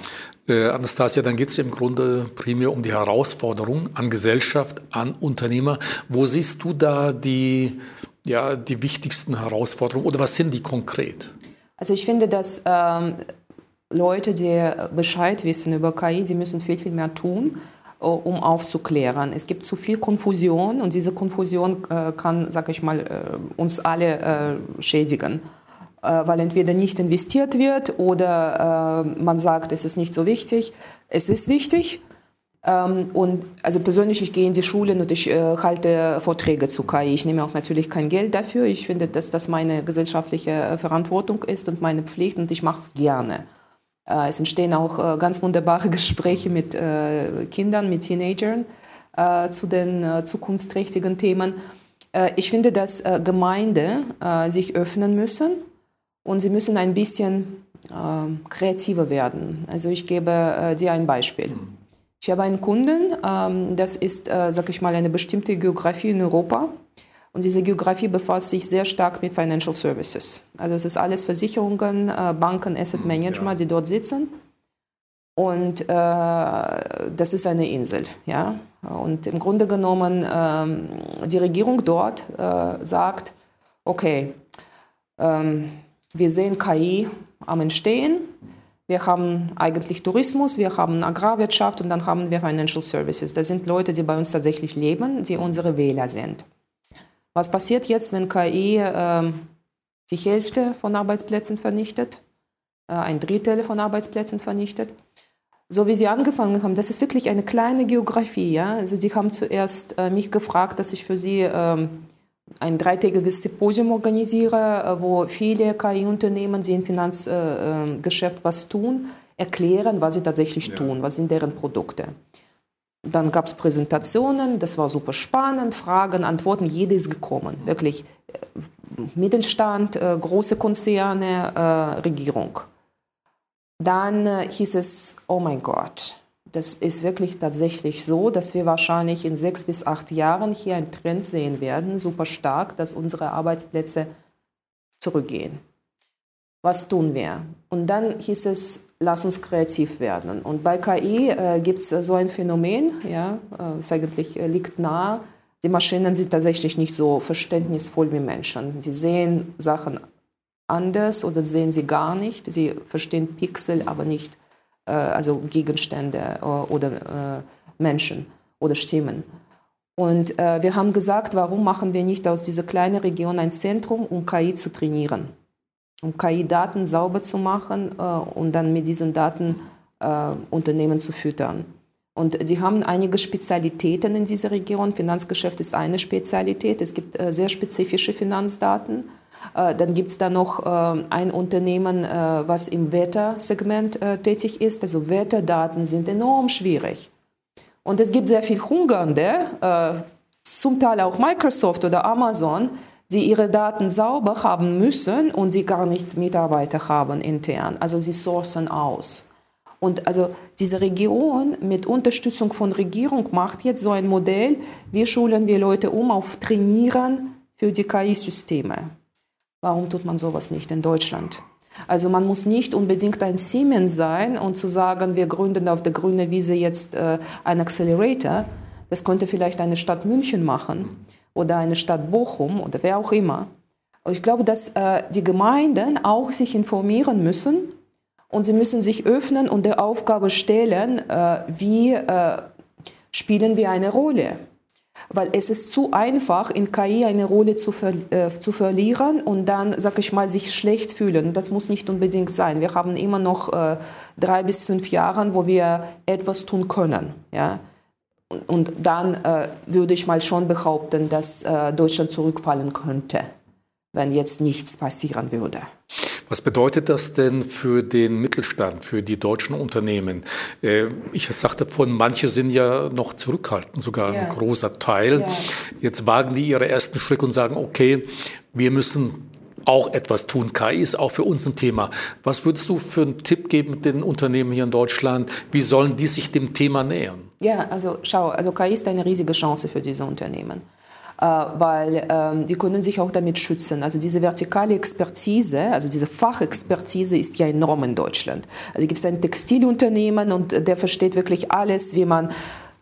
[SPEAKER 1] Äh, Anastasia, dann geht es im Grunde primär um die Herausforderung an Gesellschaft, an Unternehmer. Wo siehst du da die, ja, die wichtigsten Herausforderungen oder was sind die konkret?
[SPEAKER 2] Also ich finde, dass ähm, Leute, die Bescheid wissen über KI, sie müssen viel, viel mehr tun. Äh, um aufzuklären. Es gibt zu viel Konfusion und diese Konfusion äh, kann, sag ich mal, äh, uns alle äh, schädigen. Äh, weil entweder nicht investiert wird oder äh, man sagt, es ist nicht so wichtig. Es ist wichtig. Ähm, und also persönlich, ich gehe in die Schulen und ich halte Vorträge zu KI. Ich nehme auch natürlich kein Geld dafür. Ich finde, dass das meine gesellschaftliche Verantwortung ist und meine Pflicht und ich mache es gerne. Äh, es entstehen auch äh, ganz wunderbare *laughs* Gespräche mit äh, Kindern, mit Teenagern zu den zukunftsträchtigen Themen. Ich finde, dass Gemeinden sich öffnen müssen und sie müssen ein bisschen kreativer werden. Also ich gebe dir ein Beispiel. Ich habe einen Kunden, ähm, das ist, sag ich mal, eine bestimmte Geografie in Europa. Und diese Geografie befasst sich sehr stark mit Financial Services. Also es ist alles Versicherungen, äh, Banken, Asset hm, Management, ja. die dort sitzen. Und äh, das ist eine Insel. Ja? Und im Grunde genommen, ähm, die Regierung dort äh, sagt, okay, ähm, wir sehen KI am Entstehen, wir haben eigentlich Tourismus, wir haben Agrarwirtschaft und dann haben wir Financial Services. Das sind Leute, die bei uns tatsächlich leben, die unsere Wähler sind. Was passiert jetzt, wenn KI äh, die Hälfte von Arbeitsplätzen vernichtet, äh, ein Drittel von Arbeitsplätzen vernichtet? So wie Sie angefangen haben, das ist wirklich eine kleine Geografie. Ja? Also Sie haben zuerst äh, mich gefragt, dass ich für Sie ähm, ein dreitägiges Symposium organisiere, äh, wo viele KI-Unternehmen, die im Finanzgeschäft äh, was tun, erklären, was sie tatsächlich ja. tun, was sind deren Produkte. Dann gab es Präsentationen, das war super spannend, Fragen, Antworten, jede ist gekommen, wirklich. Äh, Mittelstand, äh, große Konzerne, äh, Regierung. Dann äh, hieß es, oh mein Gott, das ist wirklich tatsächlich so, dass wir wahrscheinlich in sechs bis acht Jahren hier einen Trend sehen werden, super stark, dass unsere Arbeitsplätze zurückgehen. Was tun wir? Und dann hieß es, lass uns kreativ werden. Und bei KI äh, gibt es so ein Phänomen, ja, äh, es eigentlich äh, liegt nahe, die Maschinen sind tatsächlich nicht so verständnisvoll wie Menschen. Sie sehen Sachen anders oder sehen sie gar nicht. Sie verstehen Pixel, aber nicht also Gegenstände äh, oder Menschen oder Stimmen. Und wir haben gesagt, warum machen wir nicht aus dieser kleinen Region ein Zentrum, um KI zu trainieren? um KI-Daten sauber zu machen äh, und dann mit diesen Daten äh, Unternehmen zu füttern. Und die haben einige Spezialitäten in dieser Region. Finanzgeschäft ist eine Spezialität. Es gibt äh, sehr spezifische Finanzdaten. Äh, dann gibt es da noch äh, ein Unternehmen, äh, was im Wettersegment tätig ist. Also Wetterdaten sind enorm schwierig. Und es gibt sehr viel Hungernde, zum Teil auch Microsoft oder Amazon, sie ihre Daten sauber haben müssen und sie gar nicht Mitarbeiter haben intern. Also sie sourcen aus. Und also diese Region mit Unterstützung von Regierung macht jetzt so ein Modell, wie schulen wir Leute um auf Trainieren für die KI-Systeme. Warum tut man sowas nicht in Deutschland? Also man muss nicht unbedingt ein Siemens sein und zu sagen, wir gründen auf der grünen Wiese jetzt äh, ein Accelerator. Das könnte vielleicht eine Stadt München machen oder eine Stadt Bochum oder wer auch immer. Und ich glaube, dass äh, die Gemeinden auch sich informieren müssen und sie müssen sich öffnen und der Aufgabe stellen, äh, wie äh, spielen wir eine Rolle weil es ist zu einfach, in KI eine Rolle zu, ver äh, zu verlieren und dann, sag ich mal, sich schlecht fühlen. Das muss nicht unbedingt sein. Wir haben immer noch äh, drei bis fünf Jahre, wo wir etwas tun können. Ja? Und, und dann äh, würde ich mal schon behaupten, dass äh, Deutschland zurückfallen könnte, wenn jetzt nichts passieren würde.
[SPEAKER 1] Was bedeutet das denn für den Mittelstand, für die deutschen Unternehmen? Äh, ich sagte vorhin, manche sind ja noch zurückhaltend, sogar ja. ein großer Teil. Ja. Jetzt wagen die ihre ersten Schritte und sagen, okay, wir müssen auch etwas tun. KI ist auch für uns ein Thema. Was würdest du für einen Tipp geben den Unternehmen hier in Deutschland? Wie sollen die sich dem Thema nähern?
[SPEAKER 2] Ja, also schau, also KI ist eine riesige Chance für diese Unternehmen. Äh, weil ähm, die können sich auch damit schützen. Also diese vertikale Expertise, also diese Fachexpertise ist ja enorm in Deutschland. Also gibt es ein Textilunternehmen und der versteht wirklich alles, wie man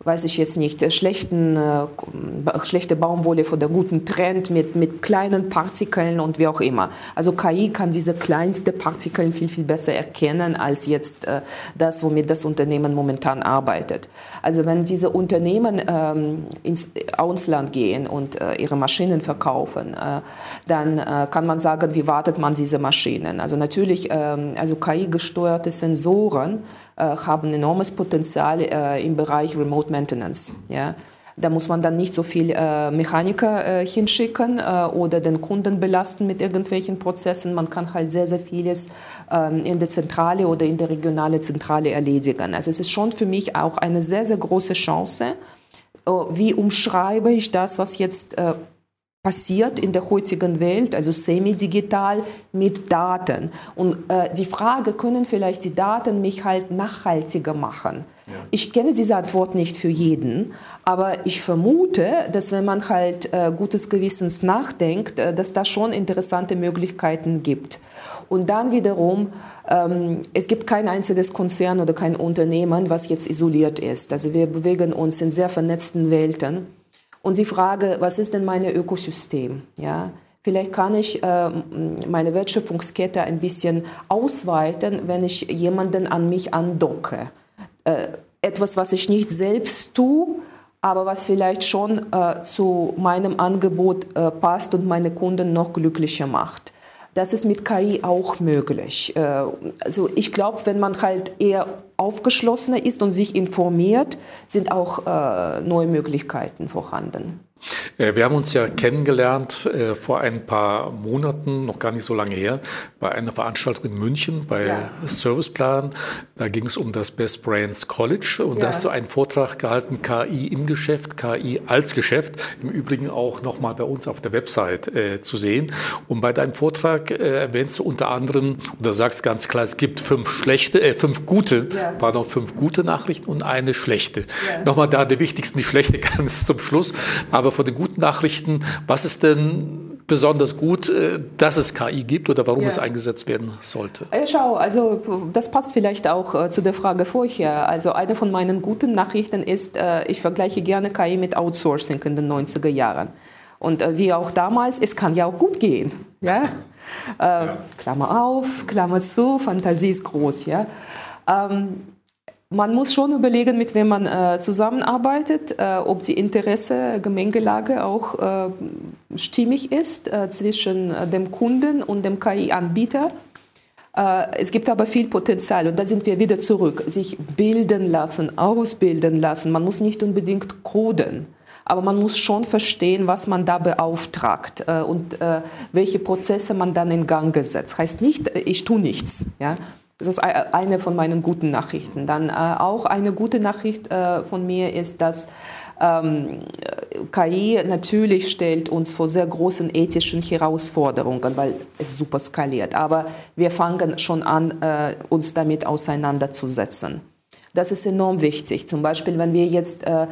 [SPEAKER 2] weiß ich jetzt nicht, schlechten, äh, schlechte Baumwolle von der guten Trend mit, mit kleinen Partikeln und wie auch immer. Also KI kann diese kleinsten Partikeln viel, viel besser erkennen als jetzt äh, das, womit das Unternehmen momentan arbeitet. Also wenn diese Unternehmen ähm, ins Ausland gehen und äh, ihre Maschinen verkaufen, äh, dann äh, kann man sagen, wie wartet man diese Maschinen? Also natürlich, ähm, also KI-gesteuerte Sensoren haben enormes Potenzial äh, im Bereich Remote Maintenance. Ja. Da muss man dann nicht so viel äh, Mechaniker äh, hinschicken äh, oder den Kunden belasten mit irgendwelchen Prozessen. Man kann halt sehr, sehr vieles ähm, in der Zentrale oder in der regionalen Zentrale erledigen. Also es ist schon für mich auch eine sehr, sehr große Chance. Äh, wie umschreibe ich das, was jetzt passiert in der heutigen Welt, also semi-digital mit Daten. Und äh, die Frage, können vielleicht die Daten mich halt nachhaltiger machen? Ja. Ich kenne diese Antwort nicht für jeden, aber ich vermute, dass wenn man halt äh, gutes Gewissens nachdenkt, äh, dass da schon interessante Möglichkeiten gibt. Und dann wiederum, ähm, es gibt kein einziges Konzern oder kein Unternehmen, was jetzt isoliert ist. Also wir bewegen uns in sehr vernetzten Welten. Und die Frage, was ist denn mein Ökosystem? Ja, vielleicht kann ich äh, meine Wertschöpfungskette ein bisschen ausweiten, wenn ich jemanden an mich andocke. Äh, etwas, was ich nicht selbst tue, aber was vielleicht schon äh, zu meinem Angebot äh, passt und meine Kunden noch glücklicher macht. Das ist mit KI auch möglich. Äh, also ich glaube, wenn man halt eher aufgeschlossener ist und sich informiert, sind auch äh, neue Möglichkeiten vorhanden.
[SPEAKER 1] Äh, wir haben uns ja kennengelernt äh, vor ein paar Monaten, noch gar nicht so lange her, bei einer Veranstaltung in München bei ja. Serviceplan. Da ging es um das Best Brands College und ja. da hast du einen Vortrag gehalten, KI im Geschäft, KI als Geschäft, im Übrigen auch nochmal bei uns auf der Website äh, zu sehen. Und bei deinem Vortrag äh, erwähnst du unter anderem, oder sagst ganz klar, es gibt fünf schlechte, äh, fünf gute, ja. pardon, fünf gute Nachrichten und eine schlechte. Ja. Nochmal da die wichtigsten, die schlechte *laughs* ganz zum Schluss. Aber von den guten Nachrichten, was ist denn besonders gut, äh, dass es KI gibt oder warum ja. es eingesetzt werden sollte?
[SPEAKER 2] Ja, schau, also das passt vielleicht auch äh, zu der Frage vorher. Also eine von meinen guten Nachrichten ist, äh, ich vergleiche gerne KI mit Outsourcing in den 90er Jahren. Und äh, wie auch damals, es kann ja auch gut gehen. Ja? Äh, ja. Klammer auf, Klammer zu, Fantasie ist groß. Ja? Man muss schon überlegen, mit wem man äh, zusammenarbeitet, äh, ob die Interesse, Gemengelage auch äh, stimmig ist äh, zwischen äh, dem Kunden und dem KI-Anbieter. Äh, es gibt aber viel Potenzial und da sind wir wieder zurück. Sich bilden lassen, ausbilden lassen. Man muss nicht unbedingt coden, aber man muss schon verstehen, was man da beauftragt und welche Prozesse man dann in Gang gesetzt. Heißt nicht, ich tue nichts. Ja? Das ist eine von meinen guten Nachrichten. Dann äh, auch eine gute Nachricht äh, von mir ist, dass ähm, KI natürlich stellt uns vor sehr großen ethischen Herausforderungen, weil es super skaliert. Aber wir fangen schon an, äh, uns damit auseinanderzusetzen. Das ist enorm wichtig. Zum Beispiel, wenn wir jetzt äh, äh,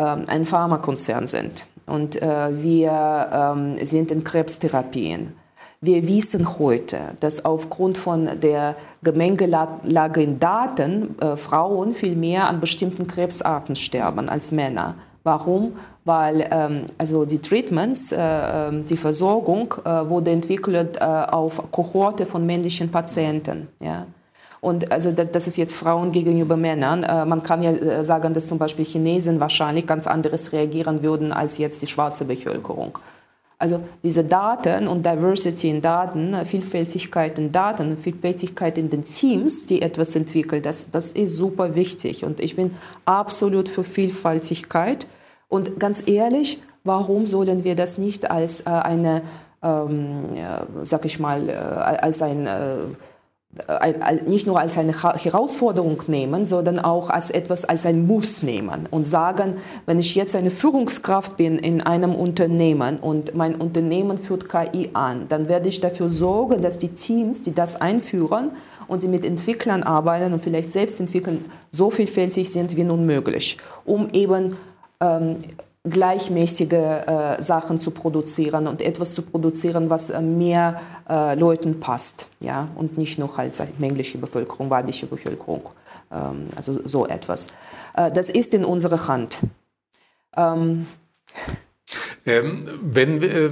[SPEAKER 2] ein Pharmakonzern sind und äh, wir ähm, sind in Krebstherapien. Wir wissen heute, dass aufgrund von der Gemengelage in Daten äh, Frauen viel mehr an bestimmten Krebsarten sterben als Männer. Warum? Weil ähm, also die Treatments, äh, ähm, die Versorgung äh, wurde entwickelt äh, auf Kohorte von männlichen Patienten. Ja? Und also das ist jetzt Frauen gegenüber Männern. Äh, man kann ja äh, sagen, dass zum Beispiel Chinesen wahrscheinlich ganz anderes reagieren würden als jetzt die schwarze Bevölkerung. Also diese Daten und Diversity in Daten, äh, Vielfältigkeit in Daten, Vielfältigkeit in den Teams, die etwas entwickeln, das, das ist super wichtig. Und ich bin absolut für Vielfältigkeit. Und ganz ehrlich, warum sollen wir das nicht als äh, eine, ähm, sag ich mal, äh, als ein, äh, nicht nur als eine Herausforderung nehmen, sondern auch als etwas, als ein Muss nehmen und sagen, wenn ich jetzt eine Führungskraft bin in einem Unternehmen und mein Unternehmen führt KI an, dann werde ich dafür sorgen, dass die Teams, die das einführen und sie mit Entwicklern arbeiten und vielleicht selbst entwickeln, so vielfältig sind wie nun möglich, um eben ähm, gleichmäßige äh, Sachen zu produzieren und etwas zu produzieren, was äh, mehr äh, Leuten passt, ja, und nicht nur halt männliche Bevölkerung, weibliche Bevölkerung, ähm, also so etwas. Äh, das ist in unserer Hand.
[SPEAKER 1] Ähm, ähm, wenn äh,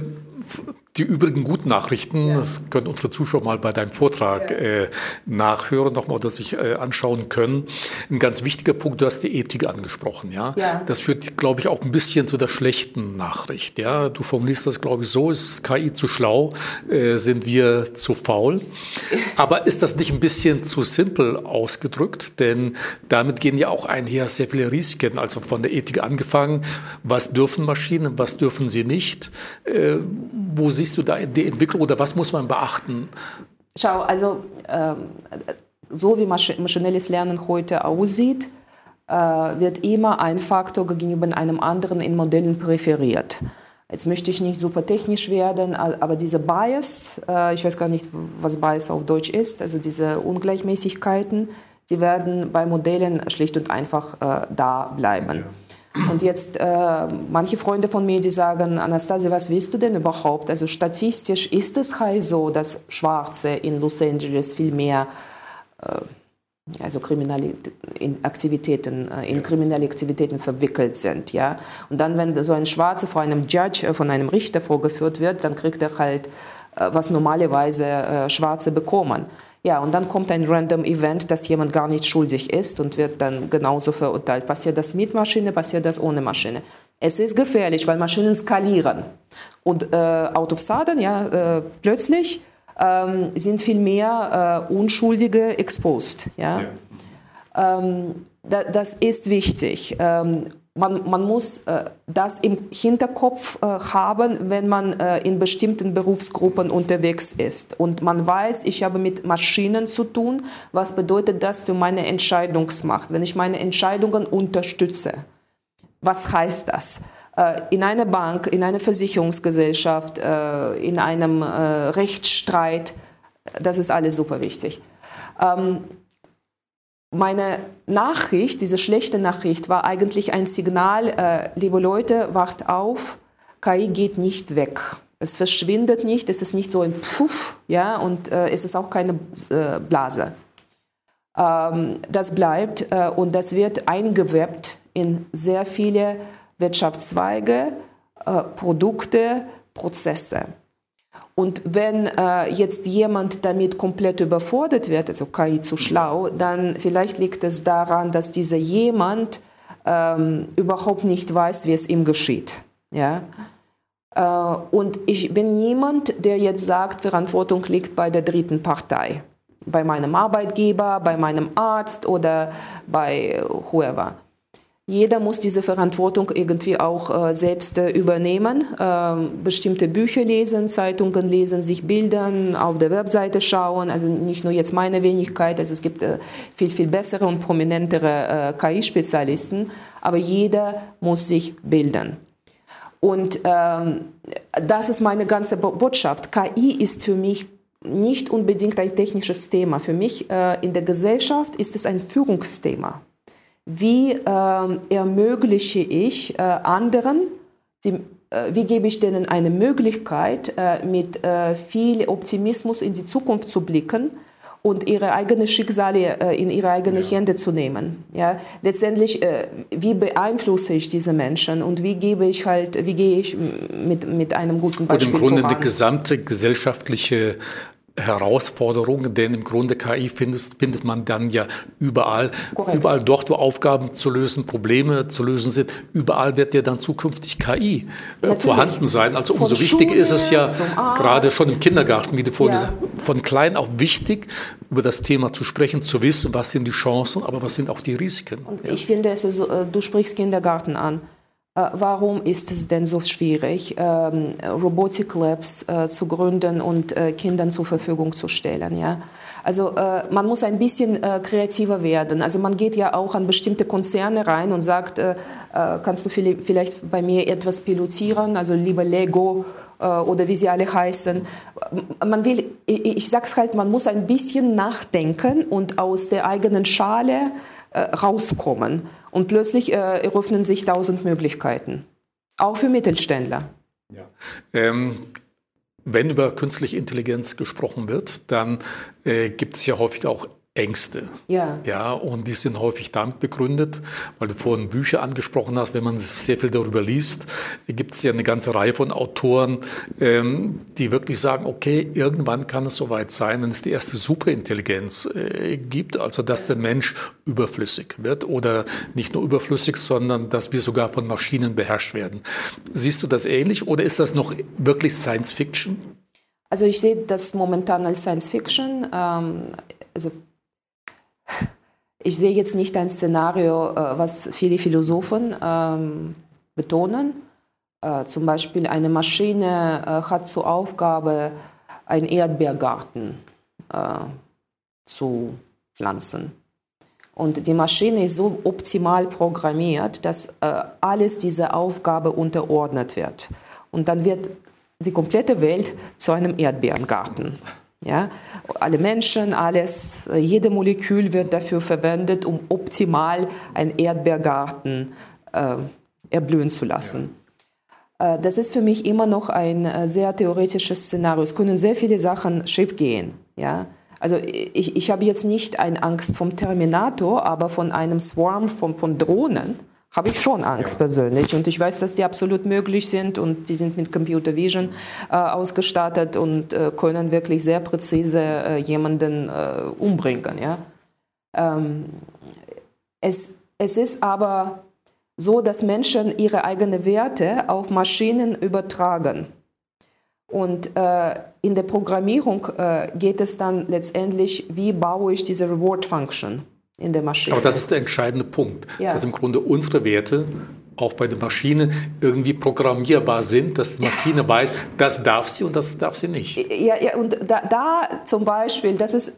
[SPEAKER 1] die übrigen guten Nachrichten, ja. das können unsere Zuschauer mal bei deinem Vortrag ja. äh, nachhören, nochmal oder sich äh, anschauen können. Ein ganz wichtiger Punkt, du hast die Ethik angesprochen, ja. ja. Das führt, glaube ich, auch ein bisschen zu der schlechten Nachricht, ja. Du formulierst das, glaube ich, so, ist KI zu schlau, äh, sind wir zu faul. *laughs* Aber ist das nicht ein bisschen zu simpel ausgedrückt? Denn damit gehen ja auch einher sehr viele Risiken, also von der Ethik angefangen, was dürfen Maschinen, was dürfen sie nicht, äh, wo sie siehst du da die Entwicklung oder was muss man beachten?
[SPEAKER 2] Schau, also ähm, so wie maschinelles Lernen heute aussieht, äh, wird immer ein Faktor gegenüber einem anderen in Modellen präferiert. Jetzt möchte ich nicht super technisch werden, aber diese Bias, äh, ich weiß gar nicht, was Bias auf Deutsch ist, also diese Ungleichmäßigkeiten, sie werden bei Modellen schlicht und einfach äh, da bleiben. Ja. Und jetzt äh, manche Freunde von mir, die sagen, Anastasia, was willst du denn überhaupt? Also statistisch ist es halt so, dass Schwarze in Los Angeles viel mehr äh, also kriminelle Aktivitäten, äh, in kriminelle Aktivitäten verwickelt sind, ja. Und dann, wenn so ein Schwarzer vor einem Judge, äh, von einem Richter vorgeführt wird, dann kriegt er halt, äh, was normalerweise Schwarze bekommen. Ja, und dann kommt ein random Event, dass jemand gar nicht schuldig ist und wird dann genauso verurteilt. Passiert das mit Maschine, passiert das ohne Maschine. Es ist gefährlich, weil Maschinen skalieren. Und äh, out of sudden, ja, äh, plötzlich ähm, sind viel mehr äh, Unschuldige exposed. Ja? ja. Ähm, da, das ist wichtig. Ähm, man, man muss äh, das im Hinterkopf äh, haben, wenn man äh, in bestimmten Berufsgruppen unterwegs ist. Und man weiß, ich habe mit Maschinen zu tun. Was bedeutet das für meine Entscheidungsmacht, wenn ich meine Entscheidungen unterstütze? Was heißt das? Äh, in einer Bank, in einer Versicherungsgesellschaft, äh, in einem äh, Rechtsstreit, das ist alles super wichtig. Ähm, meine Nachricht, diese schlechte Nachricht, war eigentlich ein Signal, äh, liebe Leute, wacht auf, KI geht nicht weg. Es verschwindet nicht, es ist nicht so ein Pfuff, ja, und äh, es ist auch keine äh, Blase. Ähm, das bleibt äh, und das wird eingewebt in sehr viele Wirtschaftszweige, äh, Produkte, Prozesse. Und wenn äh, jetzt jemand damit komplett überfordert wird, also KI zu schlau, dann vielleicht liegt es daran, dass dieser jemand ähm, überhaupt nicht weiß, wie es ihm geschieht. Ja? Äh, und ich bin niemand, der jetzt sagt, Verantwortung liegt bei der dritten Partei, bei meinem Arbeitgeber, bei meinem Arzt oder bei whoever. Jeder muss diese Verantwortung irgendwie auch äh, selbst äh, übernehmen. Ähm, bestimmte Bücher lesen, Zeitungen lesen, sich bildern, auf der Webseite schauen. Also nicht nur jetzt meine Wenigkeit, also es gibt äh, viel, viel bessere und prominentere äh, KI-Spezialisten, aber jeder muss sich bilden. Und ähm, das ist meine ganze Botschaft. KI ist für mich nicht unbedingt ein technisches Thema. Für mich äh, in der Gesellschaft ist es ein Führungsthema. Wie äh, ermögliche ich äh, anderen, die, äh, wie gebe ich denen eine Möglichkeit, äh, mit äh, viel Optimismus in die Zukunft zu blicken und ihre eigenen Schicksale in ihre eigenen ja. Hände zu nehmen. Ja, letztendlich, wie beeinflusse ich diese Menschen und wie gebe ich halt, wie gehe ich mit, mit einem guten Beispiel
[SPEAKER 1] Und im Grunde
[SPEAKER 2] voran.
[SPEAKER 1] die gesamte gesellschaftliche Herausforderungen, denn im Grunde KI findet, findet man dann ja überall. Korrekt. Überall dort, wo Aufgaben zu lösen, Probleme zu lösen sind, überall wird ja dann zukünftig KI äh, vorhanden sein. Also umso wichtiger ist es ja gerade schon im Kindergarten, wie du vorhin ja. von klein auf wichtig, über das Thema zu sprechen, zu wissen, was sind die Chancen, aber was sind auch die Risiken.
[SPEAKER 2] Und ja. Ich finde, es ist, äh, du sprichst Kindergarten an. Äh, warum ist es denn so schwierig, ähm, Robotic Labs äh, zu gründen und äh, Kindern zur Verfügung zu stellen? Ja? Also man muss ein bisschen kreativer werden. Also man geht ja auch an bestimmte Konzerne rein und sagt, kannst du vielleicht bei mir etwas pilotieren, also lieber Lego oder wie sie alle heißen. Man will, ich sage es halt, man muss ein bisschen nachdenken und aus der eigenen Schale rauskommen. Und plötzlich äh, eröffnen sich tausend Möglichkeiten, auch für Mittelständler.
[SPEAKER 1] Ja. Ähm, wenn über künstliche Intelligenz gesprochen wird, dann äh, gibt es ja häufig auch Ängste. Ja. Ja, und die sind häufig damit begründet, weil du vorhin Bücher angesprochen hast. Wenn man sehr viel darüber liest, gibt es ja eine ganze Reihe von Autoren, ähm, die wirklich sagen, okay, irgendwann kann es soweit sein, wenn es die erste Superintelligenz äh, gibt, also dass der Mensch überflüssig wird oder nicht nur überflüssig, sondern dass wir sogar von Maschinen beherrscht werden. Siehst du das ähnlich oder ist das noch wirklich Science Fiction?
[SPEAKER 2] Also ich sehe das momentan als Science Fiction. Ähm, also ich sehe jetzt nicht ein Szenario, äh, was viele Philosophen ähm, betonen. Äh, zum Beispiel eine Maschine äh, hat zur Aufgabe, einen Erdbeergarten zu pflanzen. Und die Maschine ist so optimal programmiert, dass alles dieser Aufgabe unterordnet wird. Und dann wird die komplette Welt zu einem Erdbeerengarten. Ja? Alle Menschen, alles, jede Molekül wird dafür verwendet, um optimal einen Erdbeergarten äh, erblühen zu lassen. Ja. Äh, das ist für mich immer noch ein äh, sehr theoretisches Szenario. Es können sehr viele Sachen schiefgehen. Ja? Also ich, ich habe jetzt nicht eine Angst vom Terminator, aber von einem Swarm von, von Drohnen habe ich schon Angst ja. persönlich. Und ich weiß, dass die absolut möglich sind und die sind mit Computer Vision äh, ausgestattet und äh, können wirklich sehr präzise äh, jemanden äh, umbringen. Ja? Ähm, es, es ist aber so, dass Menschen ihre eigenen Werte auf Maschinen übertragen. Und äh, in der Programmierung äh, geht es dann letztendlich, wie baue ich diese Reward Function? In der Maschine.
[SPEAKER 1] Aber das ist der entscheidende Punkt, ja. dass im Grunde unsere Werte auch bei der Maschine irgendwie programmierbar sind, dass die Maschine weiß, das darf sie und das darf sie nicht.
[SPEAKER 2] Ja, ja und da, da, zum Beispiel, das ist,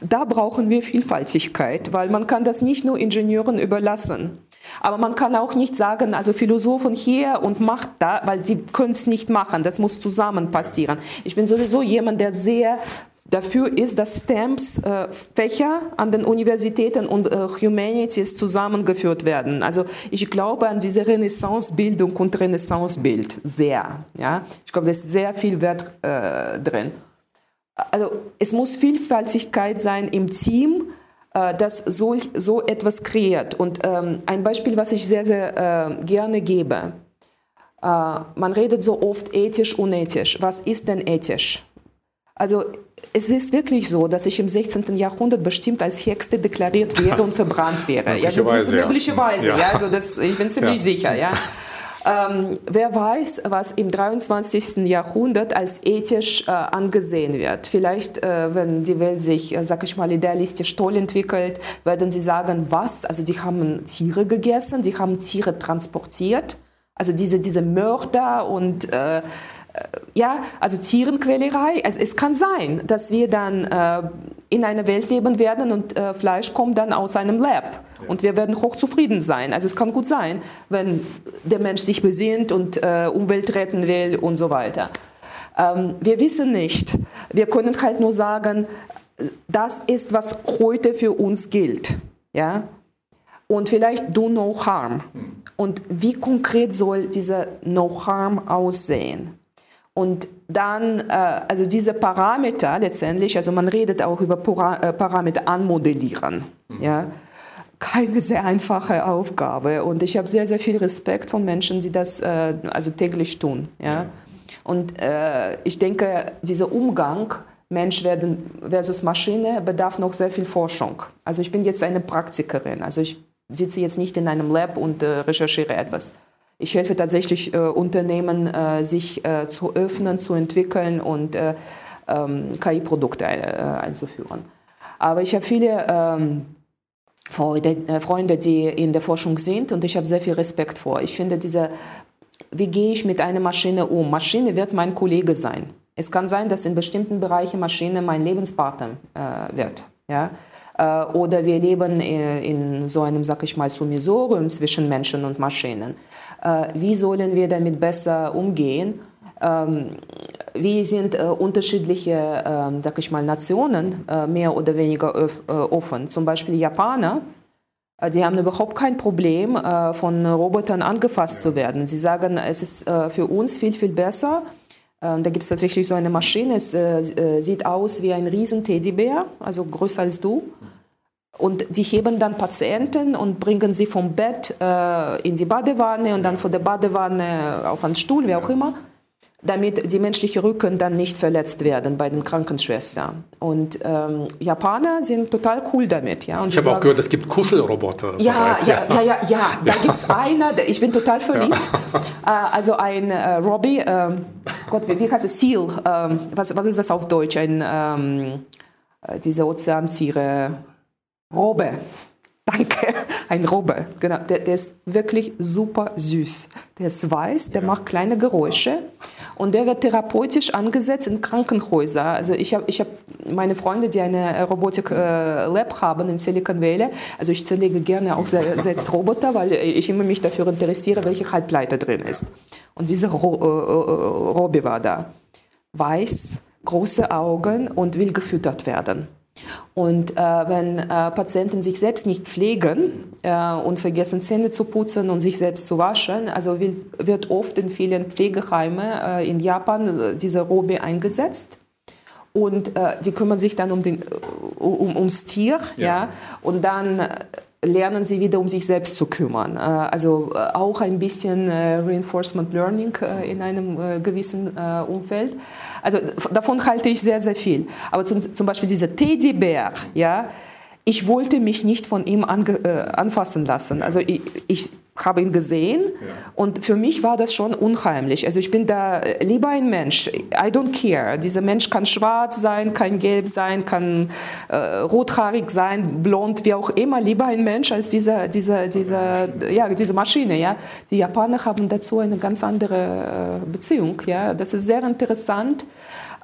[SPEAKER 2] da brauchen wir Vielfaltigkeit, weil man kann das nicht nur Ingenieuren überlassen. Aber man kann auch nicht sagen, also Philosophen hier und macht da, weil sie können es nicht machen. Das muss zusammen passieren. Ich bin sowieso jemand, der sehr dafür ist, dass STEMs äh, an den Universitäten und äh, Humanities zusammengeführt werden. Also ich glaube an diese Renaissance-Bildung und Renaissance-Bild sehr. Ja? Ich glaube, da ist sehr viel Wert äh, drin. Also es muss Vielfältigkeit sein im Team, äh, das so, so etwas kreiert. Und ähm, ein Beispiel, was ich sehr, sehr äh, gerne gebe. Äh, man redet so oft ethisch, unethisch. Was ist denn ethisch? Also es ist wirklich so, dass ich im 16. Jahrhundert bestimmt als Hexe deklariert *laughs* wäre und verbrannt wäre.
[SPEAKER 1] ja, das ist
[SPEAKER 2] möglicherweise, ja. ja. Also das, ich bin ziemlich ja. sicher, ja. Ähm, wer weiß, was im 23. Jahrhundert als ethisch äh, angesehen wird. Vielleicht, äh, wenn die Welt sich, äh, sag ich mal, idealistisch toll entwickelt, werden sie sagen, was? Also die haben Tiere gegessen, die haben Tiere transportiert. Also diese, diese Mörder und äh, äh, ja, also Tierenquälerei. Also es kann sein, dass wir dann äh, in einer Welt leben werden und äh, Fleisch kommt dann aus einem Lab ja. und wir werden hochzufrieden sein. Also es kann gut sein, wenn der Mensch sich besinnt und äh, Umwelt retten will und so weiter. Ähm, wir wissen nicht. Wir können halt nur sagen, das ist, was heute für uns gilt. Ja? Und vielleicht do no harm. Hm. Und wie konkret soll dieser no harm aussehen? Und dann, äh, also diese Parameter letztendlich, also man redet auch über Para äh, Parameter anmodellieren. Mhm. Ja? Keine sehr einfache Aufgabe. Und ich habe sehr, sehr viel Respekt von Menschen, die das äh, also täglich tun. Ja? Und äh, ich denke, dieser Umgang Mensch werden versus Maschine bedarf noch sehr viel Forschung. Also ich bin jetzt eine Praktikerin. Also ich sitze jetzt nicht in einem Lab und äh, recherchiere etwas ich helfe tatsächlich äh, Unternehmen, äh, sich äh, zu öffnen, zu entwickeln und äh, ähm, KI-Produkte äh, einzuführen. Aber ich habe viele ähm, Freunde, äh, Freunde, die in der Forschung sind und ich habe sehr viel Respekt vor. Ich finde diese, wie gehe ich mit einer Maschine um? Maschine wird mein Kollege sein. Es kann sein, dass in bestimmten Bereichen Maschine mein Lebenspartner wird. Ja? oder wir leben in, in, so einem, sag ich mal, Summisorium zwischen Menschen und Maschinen. Äh, wie sollen wir damit besser umgehen? Ähm, wie sind äh, unterschiedliche, äh, sag ich mal, Nationen äh, mehr oder weniger äh, offen? Zum Beispiel Japaner, äh, die haben überhaupt kein Problem, von Robotern angefasst zu werden. Sie sagen, es ist für uns viel, viel besser. Ähm, da gibt es tatsächlich so eine Maschine, es sieht aus wie ein riesen Teddybär, also größer als du. Und die heben dann Patienten und bringen sie vom Bett äh, in die Badewanne und dann von der Badewanne auf einen Stuhl, wie auch immer, damit die menschlichen Rücken dann nicht verletzt werden bei den Krankenschwestern. Und ähm, Japaner sind total cool damit. Ja?
[SPEAKER 1] Und ich habe auch gehört, es gibt Kuschelroboter.
[SPEAKER 2] Ja, bereits, ja, ja, ja, ja, *laughs* Da gibt es einer, ich bin total verliebt. Ja. *laughs* Äh, also ein äh, Robbie, äh, Gott, wie, wie heißt es? Seal. Ähm, was, was ist das auf Deutsch? Ein, ähm, äh, diese Ozeantiere. Robbe. Danke, ein Robbe. Genau, der, der, ist wirklich super süß. Der ist weiß, der ja. macht kleine Geräusche und der wird therapeutisch angesetzt in Krankenhäusern. Also ich habe ich hab meine Freunde, die eine Robotik-Lab äh, haben in Silicon Valley. Also ich zerlege gerne auch selbst Roboter, weil ich immer mich dafür interessiere, welche Halbleiter drin ist. Und dieser Ro äh, äh, Robbe war da. Weiß, große Augen und will gefüttert werden. Und äh, wenn äh, Patienten sich selbst nicht pflegen äh, und vergessen Zähne zu putzen und sich selbst zu waschen, also will, wird oft in vielen Pflegeheimen äh, in Japan äh, diese Robe eingesetzt. Und äh, die kümmern sich dann um den, um, ums Tier, ja. ja und dann lernen sie wieder, um sich selbst zu kümmern. Also auch ein bisschen Reinforcement Learning in einem gewissen Umfeld. Also davon halte ich sehr, sehr viel. Aber zum, Beispiel dieser Teddybär, ja, ich wollte mich nicht von ihm äh, anfassen lassen. Also ich, ich habe ihn gesehen ja. und für mich war das schon unheimlich. Also ich bin da lieber ein Mensch. I don't care. Dieser Mensch kann schwarz sein, kann gelb sein, kann äh, rothaarig sein, blond, wie auch immer. Lieber ein Mensch als dieser, dieser, dieser, ja, diese Maschine. Ja. Die Japaner haben dazu eine ganz andere äh, Beziehung. Ja. Das ist sehr interessant.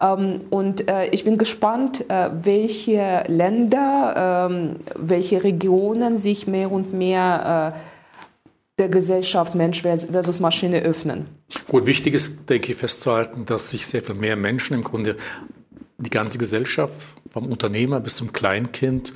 [SPEAKER 2] Ähm, und äh, ich bin gespannt, äh, welche Länder, ähm, welche Regionen sich mehr und mehr äh, der Gesellschaft Mensch versus Maschine öffnen.
[SPEAKER 1] Gut, wichtig ist, denke ich, festzuhalten, dass sich sehr viel mehr Menschen im Grunde die ganze Gesellschaft, vom Unternehmer bis zum Kleinkind,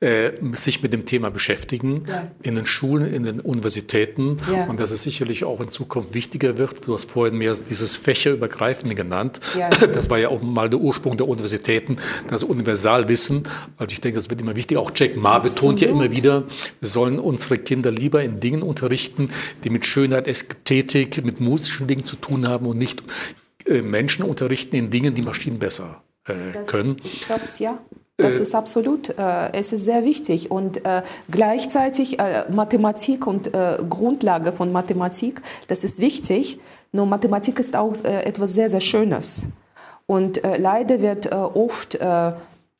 [SPEAKER 1] äh, sich mit dem Thema beschäftigen, ja. in den Schulen, in den Universitäten ja. und dass es sicherlich auch in Zukunft wichtiger wird. Du hast vorhin mehr dieses Fächerübergreifende genannt. Ja. *clears throat* Das war ja auch mal der Ursprung der Universitäten, das Universalwissen. Also ich denke, das wird immer wichtiger. Auch Jack Ma betont ja immer wieder, wir sollen unsere Kinder lieber in Dingen unterrichten, die mit Schönheit, Ästhetik, mit musischen Dingen zu tun haben und nicht äh, Menschen unterrichten in Dingen, die Maschinen besser äh, können.
[SPEAKER 2] Ich glaube es ja. Das äh, ist absolut, äh, es ist sehr wichtig. Und äh, gleichzeitig äh, Mathematik und äh, Grundlage von Mathematik, das ist wichtig. Nur Mathematik ist auch äh, etwas sehr, sehr Schönes. Und leider wird oft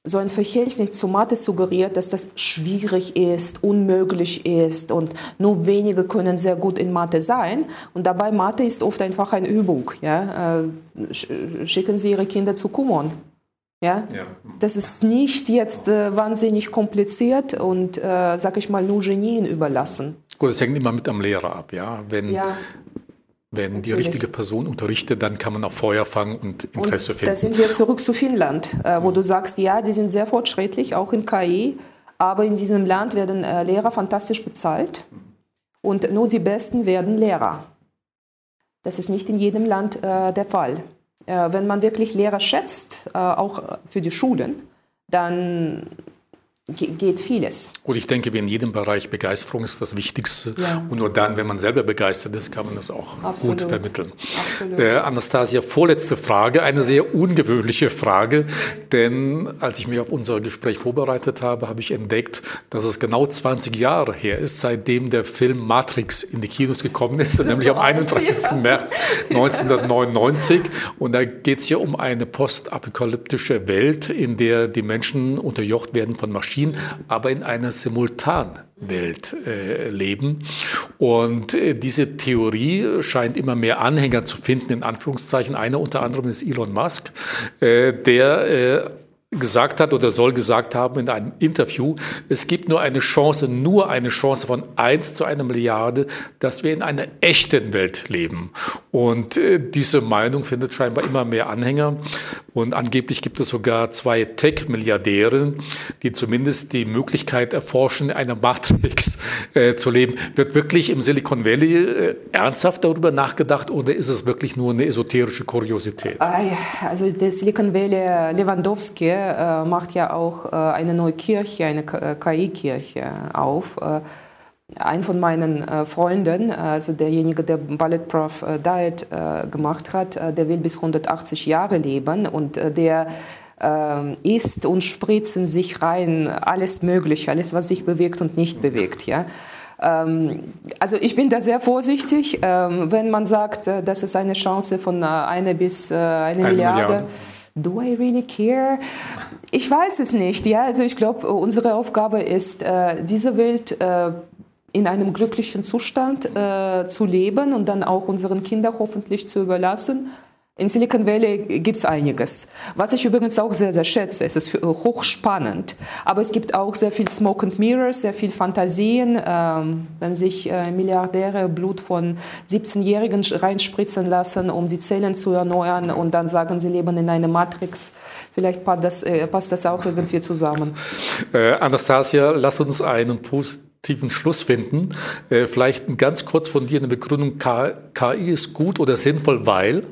[SPEAKER 2] so ein Verhältnis zu Mathe suggeriert, dass das schwierig ist, unmöglich ist und nur wenige können sehr gut in Mathe sein. Und dabei Mathe ist oft einfach eine Übung. Ja? Schicken Sie Ihre Kinder zu Kumon ja? ja? Das ist nicht jetzt äh, wahnsinnig kompliziert und, äh, sag ich mal, nur Genien überlassen.
[SPEAKER 1] Gut, es hängt immer mit am Lehrer ab, ja. Wenn, ja, wenn die richtige Person unterrichtet, dann kann man auch Feuer fangen und Interesse und finden.
[SPEAKER 2] Da sind wir zurück zu Finnland, äh, wo du sagst, ja, die sind sehr fortschrittlich, auch in KI, aber in diesem Land werden äh, Lehrer fantastisch bezahlt und nur die Besten werden Lehrer. Das ist nicht in jedem Land äh, der Fall. Äh, wenn man wirklich Lehrer schätzt, äh, auch für die Schulen, dann geht vieles.
[SPEAKER 1] Und ich denke, wie in jedem Bereich, Begeisterung ist das Wichtigste. Ja. Und nur dann, wenn man selber begeistert ist, kann man das auch Absolut. gut vermitteln. Äh, Anastasia, vorletzte Frage, eine sehr ungewöhnliche Frage, denn als ich mich auf unser Gespräch vorbereitet habe, habe ich entdeckt, dass es genau 20 Jahre her ist, seitdem der Film Matrix in die Kinos gekommen ist, *laughs* nämlich am 31. Ja. März 1999. Und da geht es hier um eine postapokalyptische Welt, in der die Menschen unterjocht werden von Maschinen Hierarchien, aber in einer Simultanwelt äh, leben. Und äh, diese Theorie scheint immer mehr Anhänger zu finden, in Anführungszeichen. Einer unter anderem ist Elon Musk, äh, der äh, gesagt hat oder soll gesagt haben in einem Interview, es gibt nur eine Chance, nur eine Chance von 1 zu einer Milliarde, dass wir in einer echten Welt leben. Und äh, diese Meinung findet scheinbar immer mehr Anhänger. Und angeblich gibt es sogar zwei Tech-Milliardäre, die zumindest die Möglichkeit erforschen, in einer Matrix äh, zu leben. Wird wirklich im Silicon Valley äh, ernsthaft darüber nachgedacht oder ist es wirklich nur eine esoterische Kuriosität?
[SPEAKER 2] Ah, also der Silicon Valley Lewandowski äh, macht ja auch äh, eine neue Kirche, eine KI-Kirche auf. Äh, ein von meinen äh, Freunden, also derjenige, der Bulletproof äh, Diet äh, gemacht hat, der will bis 180 Jahre leben und der isst und spritzt in sich rein alles Mögliche, alles, was sich bewegt und nicht bewegt. Ja? Ähm, also ich bin da sehr vorsichtig, ähm, wenn man sagt, das ist eine Chance von einer bis eine, eine Milliarde. Milliarde do I really care? Ich weiß es nicht. Ja, also ich glaube, unsere Aufgabe ist, äh, diese Welt äh, in einem glücklichen Zustand äh, zu leben und dann auch unseren Kindern hoffentlich zu überlassen. In Silicon Valley gibt es einiges. Was ich übrigens auch sehr, sehr schätze, es ist hochspannend. Aber es gibt auch sehr viel Smoke and Mirrors, sehr viel Fantasien. Ähm, wenn sich äh, Milliardäre Blut von 17-Jährigen reinspritzen lassen, um die Zellen zu erneuern und dann sagen, sie leben in einer Matrix. Vielleicht passt das, äh, passt das auch irgendwie zusammen.
[SPEAKER 1] Äh, Anastasia, lass uns einen positiven Schluss finden. Äh, vielleicht ganz kurz von dir eine Begründung. KI ist gut oder sinnvoll, weil?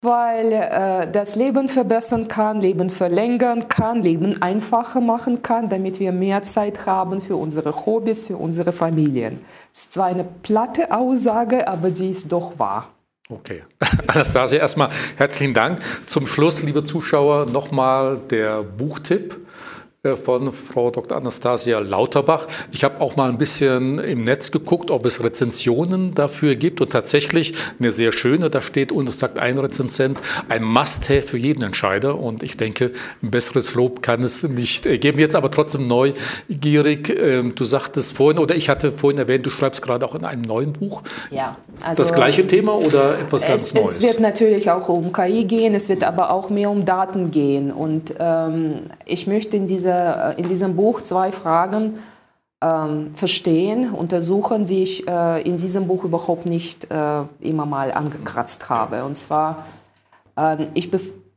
[SPEAKER 2] Weil äh, das Leben verbessern kann, Leben verlängern kann, Leben einfacher machen kann, damit wir mehr Zeit haben für unsere Hobbys, für unsere Familien. Es ist zwar eine platte Aussage, aber sie ist doch wahr.
[SPEAKER 1] Okay. *laughs* Anastasia, erstmal herzlichen Dank. Zum Schluss, liebe Zuschauer, nochmal der Buchtipp. Von Frau Dr. Anastasia Lauterbach. Ich habe auch mal ein bisschen im Netz geguckt, ob es Rezensionen dafür gibt und tatsächlich eine sehr schöne, da steht und es sagt ein Rezensent, ein Must-Have für jeden Entscheider und ich denke, ein besseres Lob kann es nicht äh, geben. Jetzt aber trotzdem neugierig, ähm, du sagtest vorhin, oder ich hatte vorhin erwähnt, du schreibst gerade auch in einem neuen Buch.
[SPEAKER 2] Ja.
[SPEAKER 1] Also das gleiche Thema oder etwas ganz
[SPEAKER 2] es,
[SPEAKER 1] Neues?
[SPEAKER 2] Es wird natürlich auch um KI gehen, es wird aber auch mehr um Daten gehen und ähm, ich möchte in dieser diese, in diesem Buch zwei Fragen ähm, verstehen, untersuchen, die ich äh, in diesem Buch überhaupt nicht äh, immer mal angekratzt habe. Und zwar, äh, ich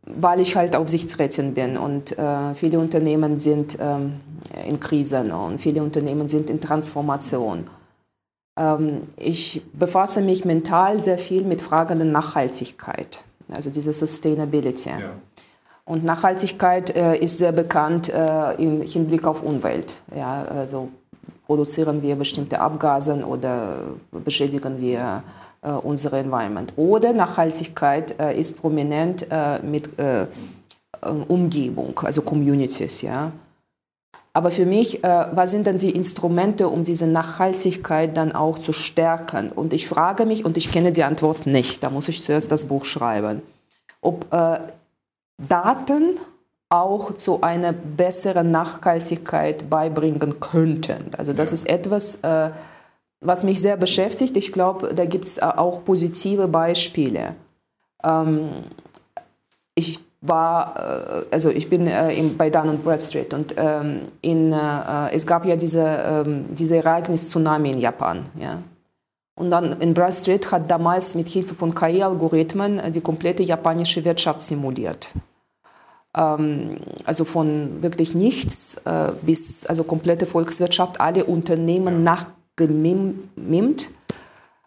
[SPEAKER 2] weil ich halt Aufsichtsrätin bin und äh, viele Unternehmen sind ähm, in Krisen und viele Unternehmen sind in Transformation. Ähm, ich befasse mich mental sehr viel mit Fragen der Nachhaltigkeit, also diese Sustainability. Ja. Und Nachhaltigkeit äh, ist sehr bekannt äh, im Hinblick auf Umwelt. Ja, also produzieren wir bestimmte Abgase oder beschädigen wir äh, unsere Environment. Oder Nachhaltigkeit äh, ist prominent äh, mit äh, Umgebung, also Communities, ja. Aber für mich, äh, was sind dann die Instrumente, um diese Nachhaltigkeit dann auch zu stärken? Und ich frage mich, und ich kenne die Antwort nicht, da muss ich zuerst das Buch schreiben, ob äh, Daten auch zu einer besseren Nachhaltigkeit beibringen könnten. Also das ja. ist etwas, äh, was mich sehr beschäftigt. Ich glaube, da gibt es äh, auch positive Beispiele. Ähm, ich war, äh, also ich bin äh, bei Dun Bradstreet und ähm, in, äh, es gab ja diese, ähm, diese Ereignis Tsunami in Japan. Ja. Und dann in Bradstreet hat damals mit Hilfe von KI-Algorithmen die komplette japanische Wirtschaft simuliert. Ähm, also von wirklich nichts äh, bis also komplette Volkswirtschaft, alle Unternehmen ja. nachgemimt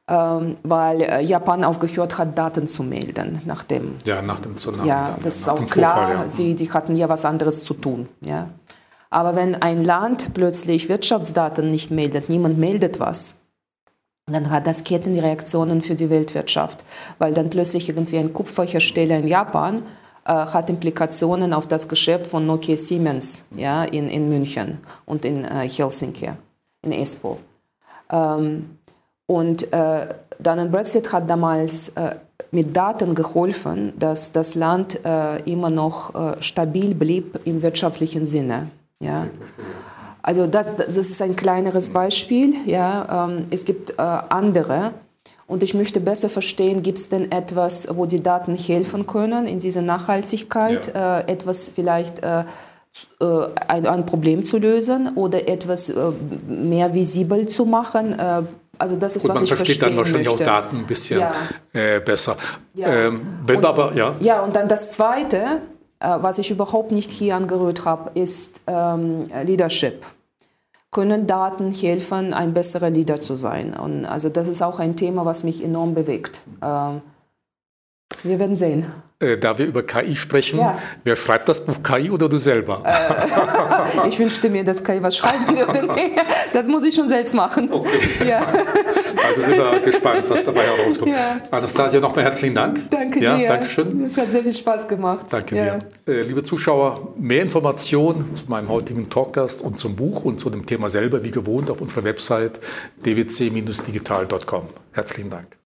[SPEAKER 2] ähm, weil äh, Japan aufgehört hat, Daten zu melden nach dem.
[SPEAKER 1] Ja, nach dem Tsunami.
[SPEAKER 2] Ja,
[SPEAKER 1] dann,
[SPEAKER 2] das ist auch klar. Vorfall, ja. die, die hatten ja was anderes zu tun. Ja. Aber wenn ein Land plötzlich Wirtschaftsdaten nicht meldet, niemand meldet was, dann hat das Kettenreaktionen für die Weltwirtschaft, weil dann plötzlich irgendwie ein Kupferhersteller in Japan hat Implikationen auf das Geschäft von Nokia Siemens ja, in, in München und in äh, Helsinki, in Espoo. Ähm, und äh, Dun Bradstreet hat damals äh, mit Daten geholfen, dass das Land äh, immer noch äh, stabil blieb im wirtschaftlichen Sinne. Ja? Also das, das ist ein kleineres Beispiel. Ja? Ähm, es gibt äh, andere. Und ich möchte besser verstehen, gibt es denn etwas, wo die Daten helfen können in dieser Nachhaltigkeit, ja. Äh, etwas vielleicht äh, ein, ein, Problem zu lösen oder etwas mehr visibel zu machen, also das ist,
[SPEAKER 1] Gut,
[SPEAKER 2] was
[SPEAKER 1] man
[SPEAKER 2] ich
[SPEAKER 1] versteht dann wahrscheinlich
[SPEAKER 2] möchte.
[SPEAKER 1] auch Daten ein bisschen ja. äh, besser.
[SPEAKER 2] Ja. Ähm,
[SPEAKER 1] wenn
[SPEAKER 2] und,
[SPEAKER 1] aber, ja.
[SPEAKER 2] Ja, und dann das Zweite, äh, was ich überhaupt nicht hier angerührt habe, ist ähm, Leadership. Können Daten helfen, ein besserer Leader zu sein? Und also das ist auch ein Thema, was mich enorm bewegt. Ähm, wir werden sehen.
[SPEAKER 1] Äh, da wir über KI sprechen, ja. wer schreibt das Buch KI oder du selber?
[SPEAKER 2] Äh, *laughs* ich wünschte mir, dass KI was schreiben würde. *laughs* Das muss ich schon selbst machen. Okay.
[SPEAKER 1] Ja. Also sind wir gespannt, was dabei herauskommt. Ja. Anastasia, nochmal herzlichen Dank.
[SPEAKER 2] Danke
[SPEAKER 1] ja,
[SPEAKER 2] dir.
[SPEAKER 1] Dankeschön.
[SPEAKER 2] Es hat sehr viel Spaß gemacht.
[SPEAKER 1] Danke dir. Äh, liebe Zuschauer, mehr Informationen zu meinem heutigen Talkgast und zum Buch und zu dem Thema selber, wie gewohnt, auf unserer Website dwc-digital.com. Herzlichen Dank.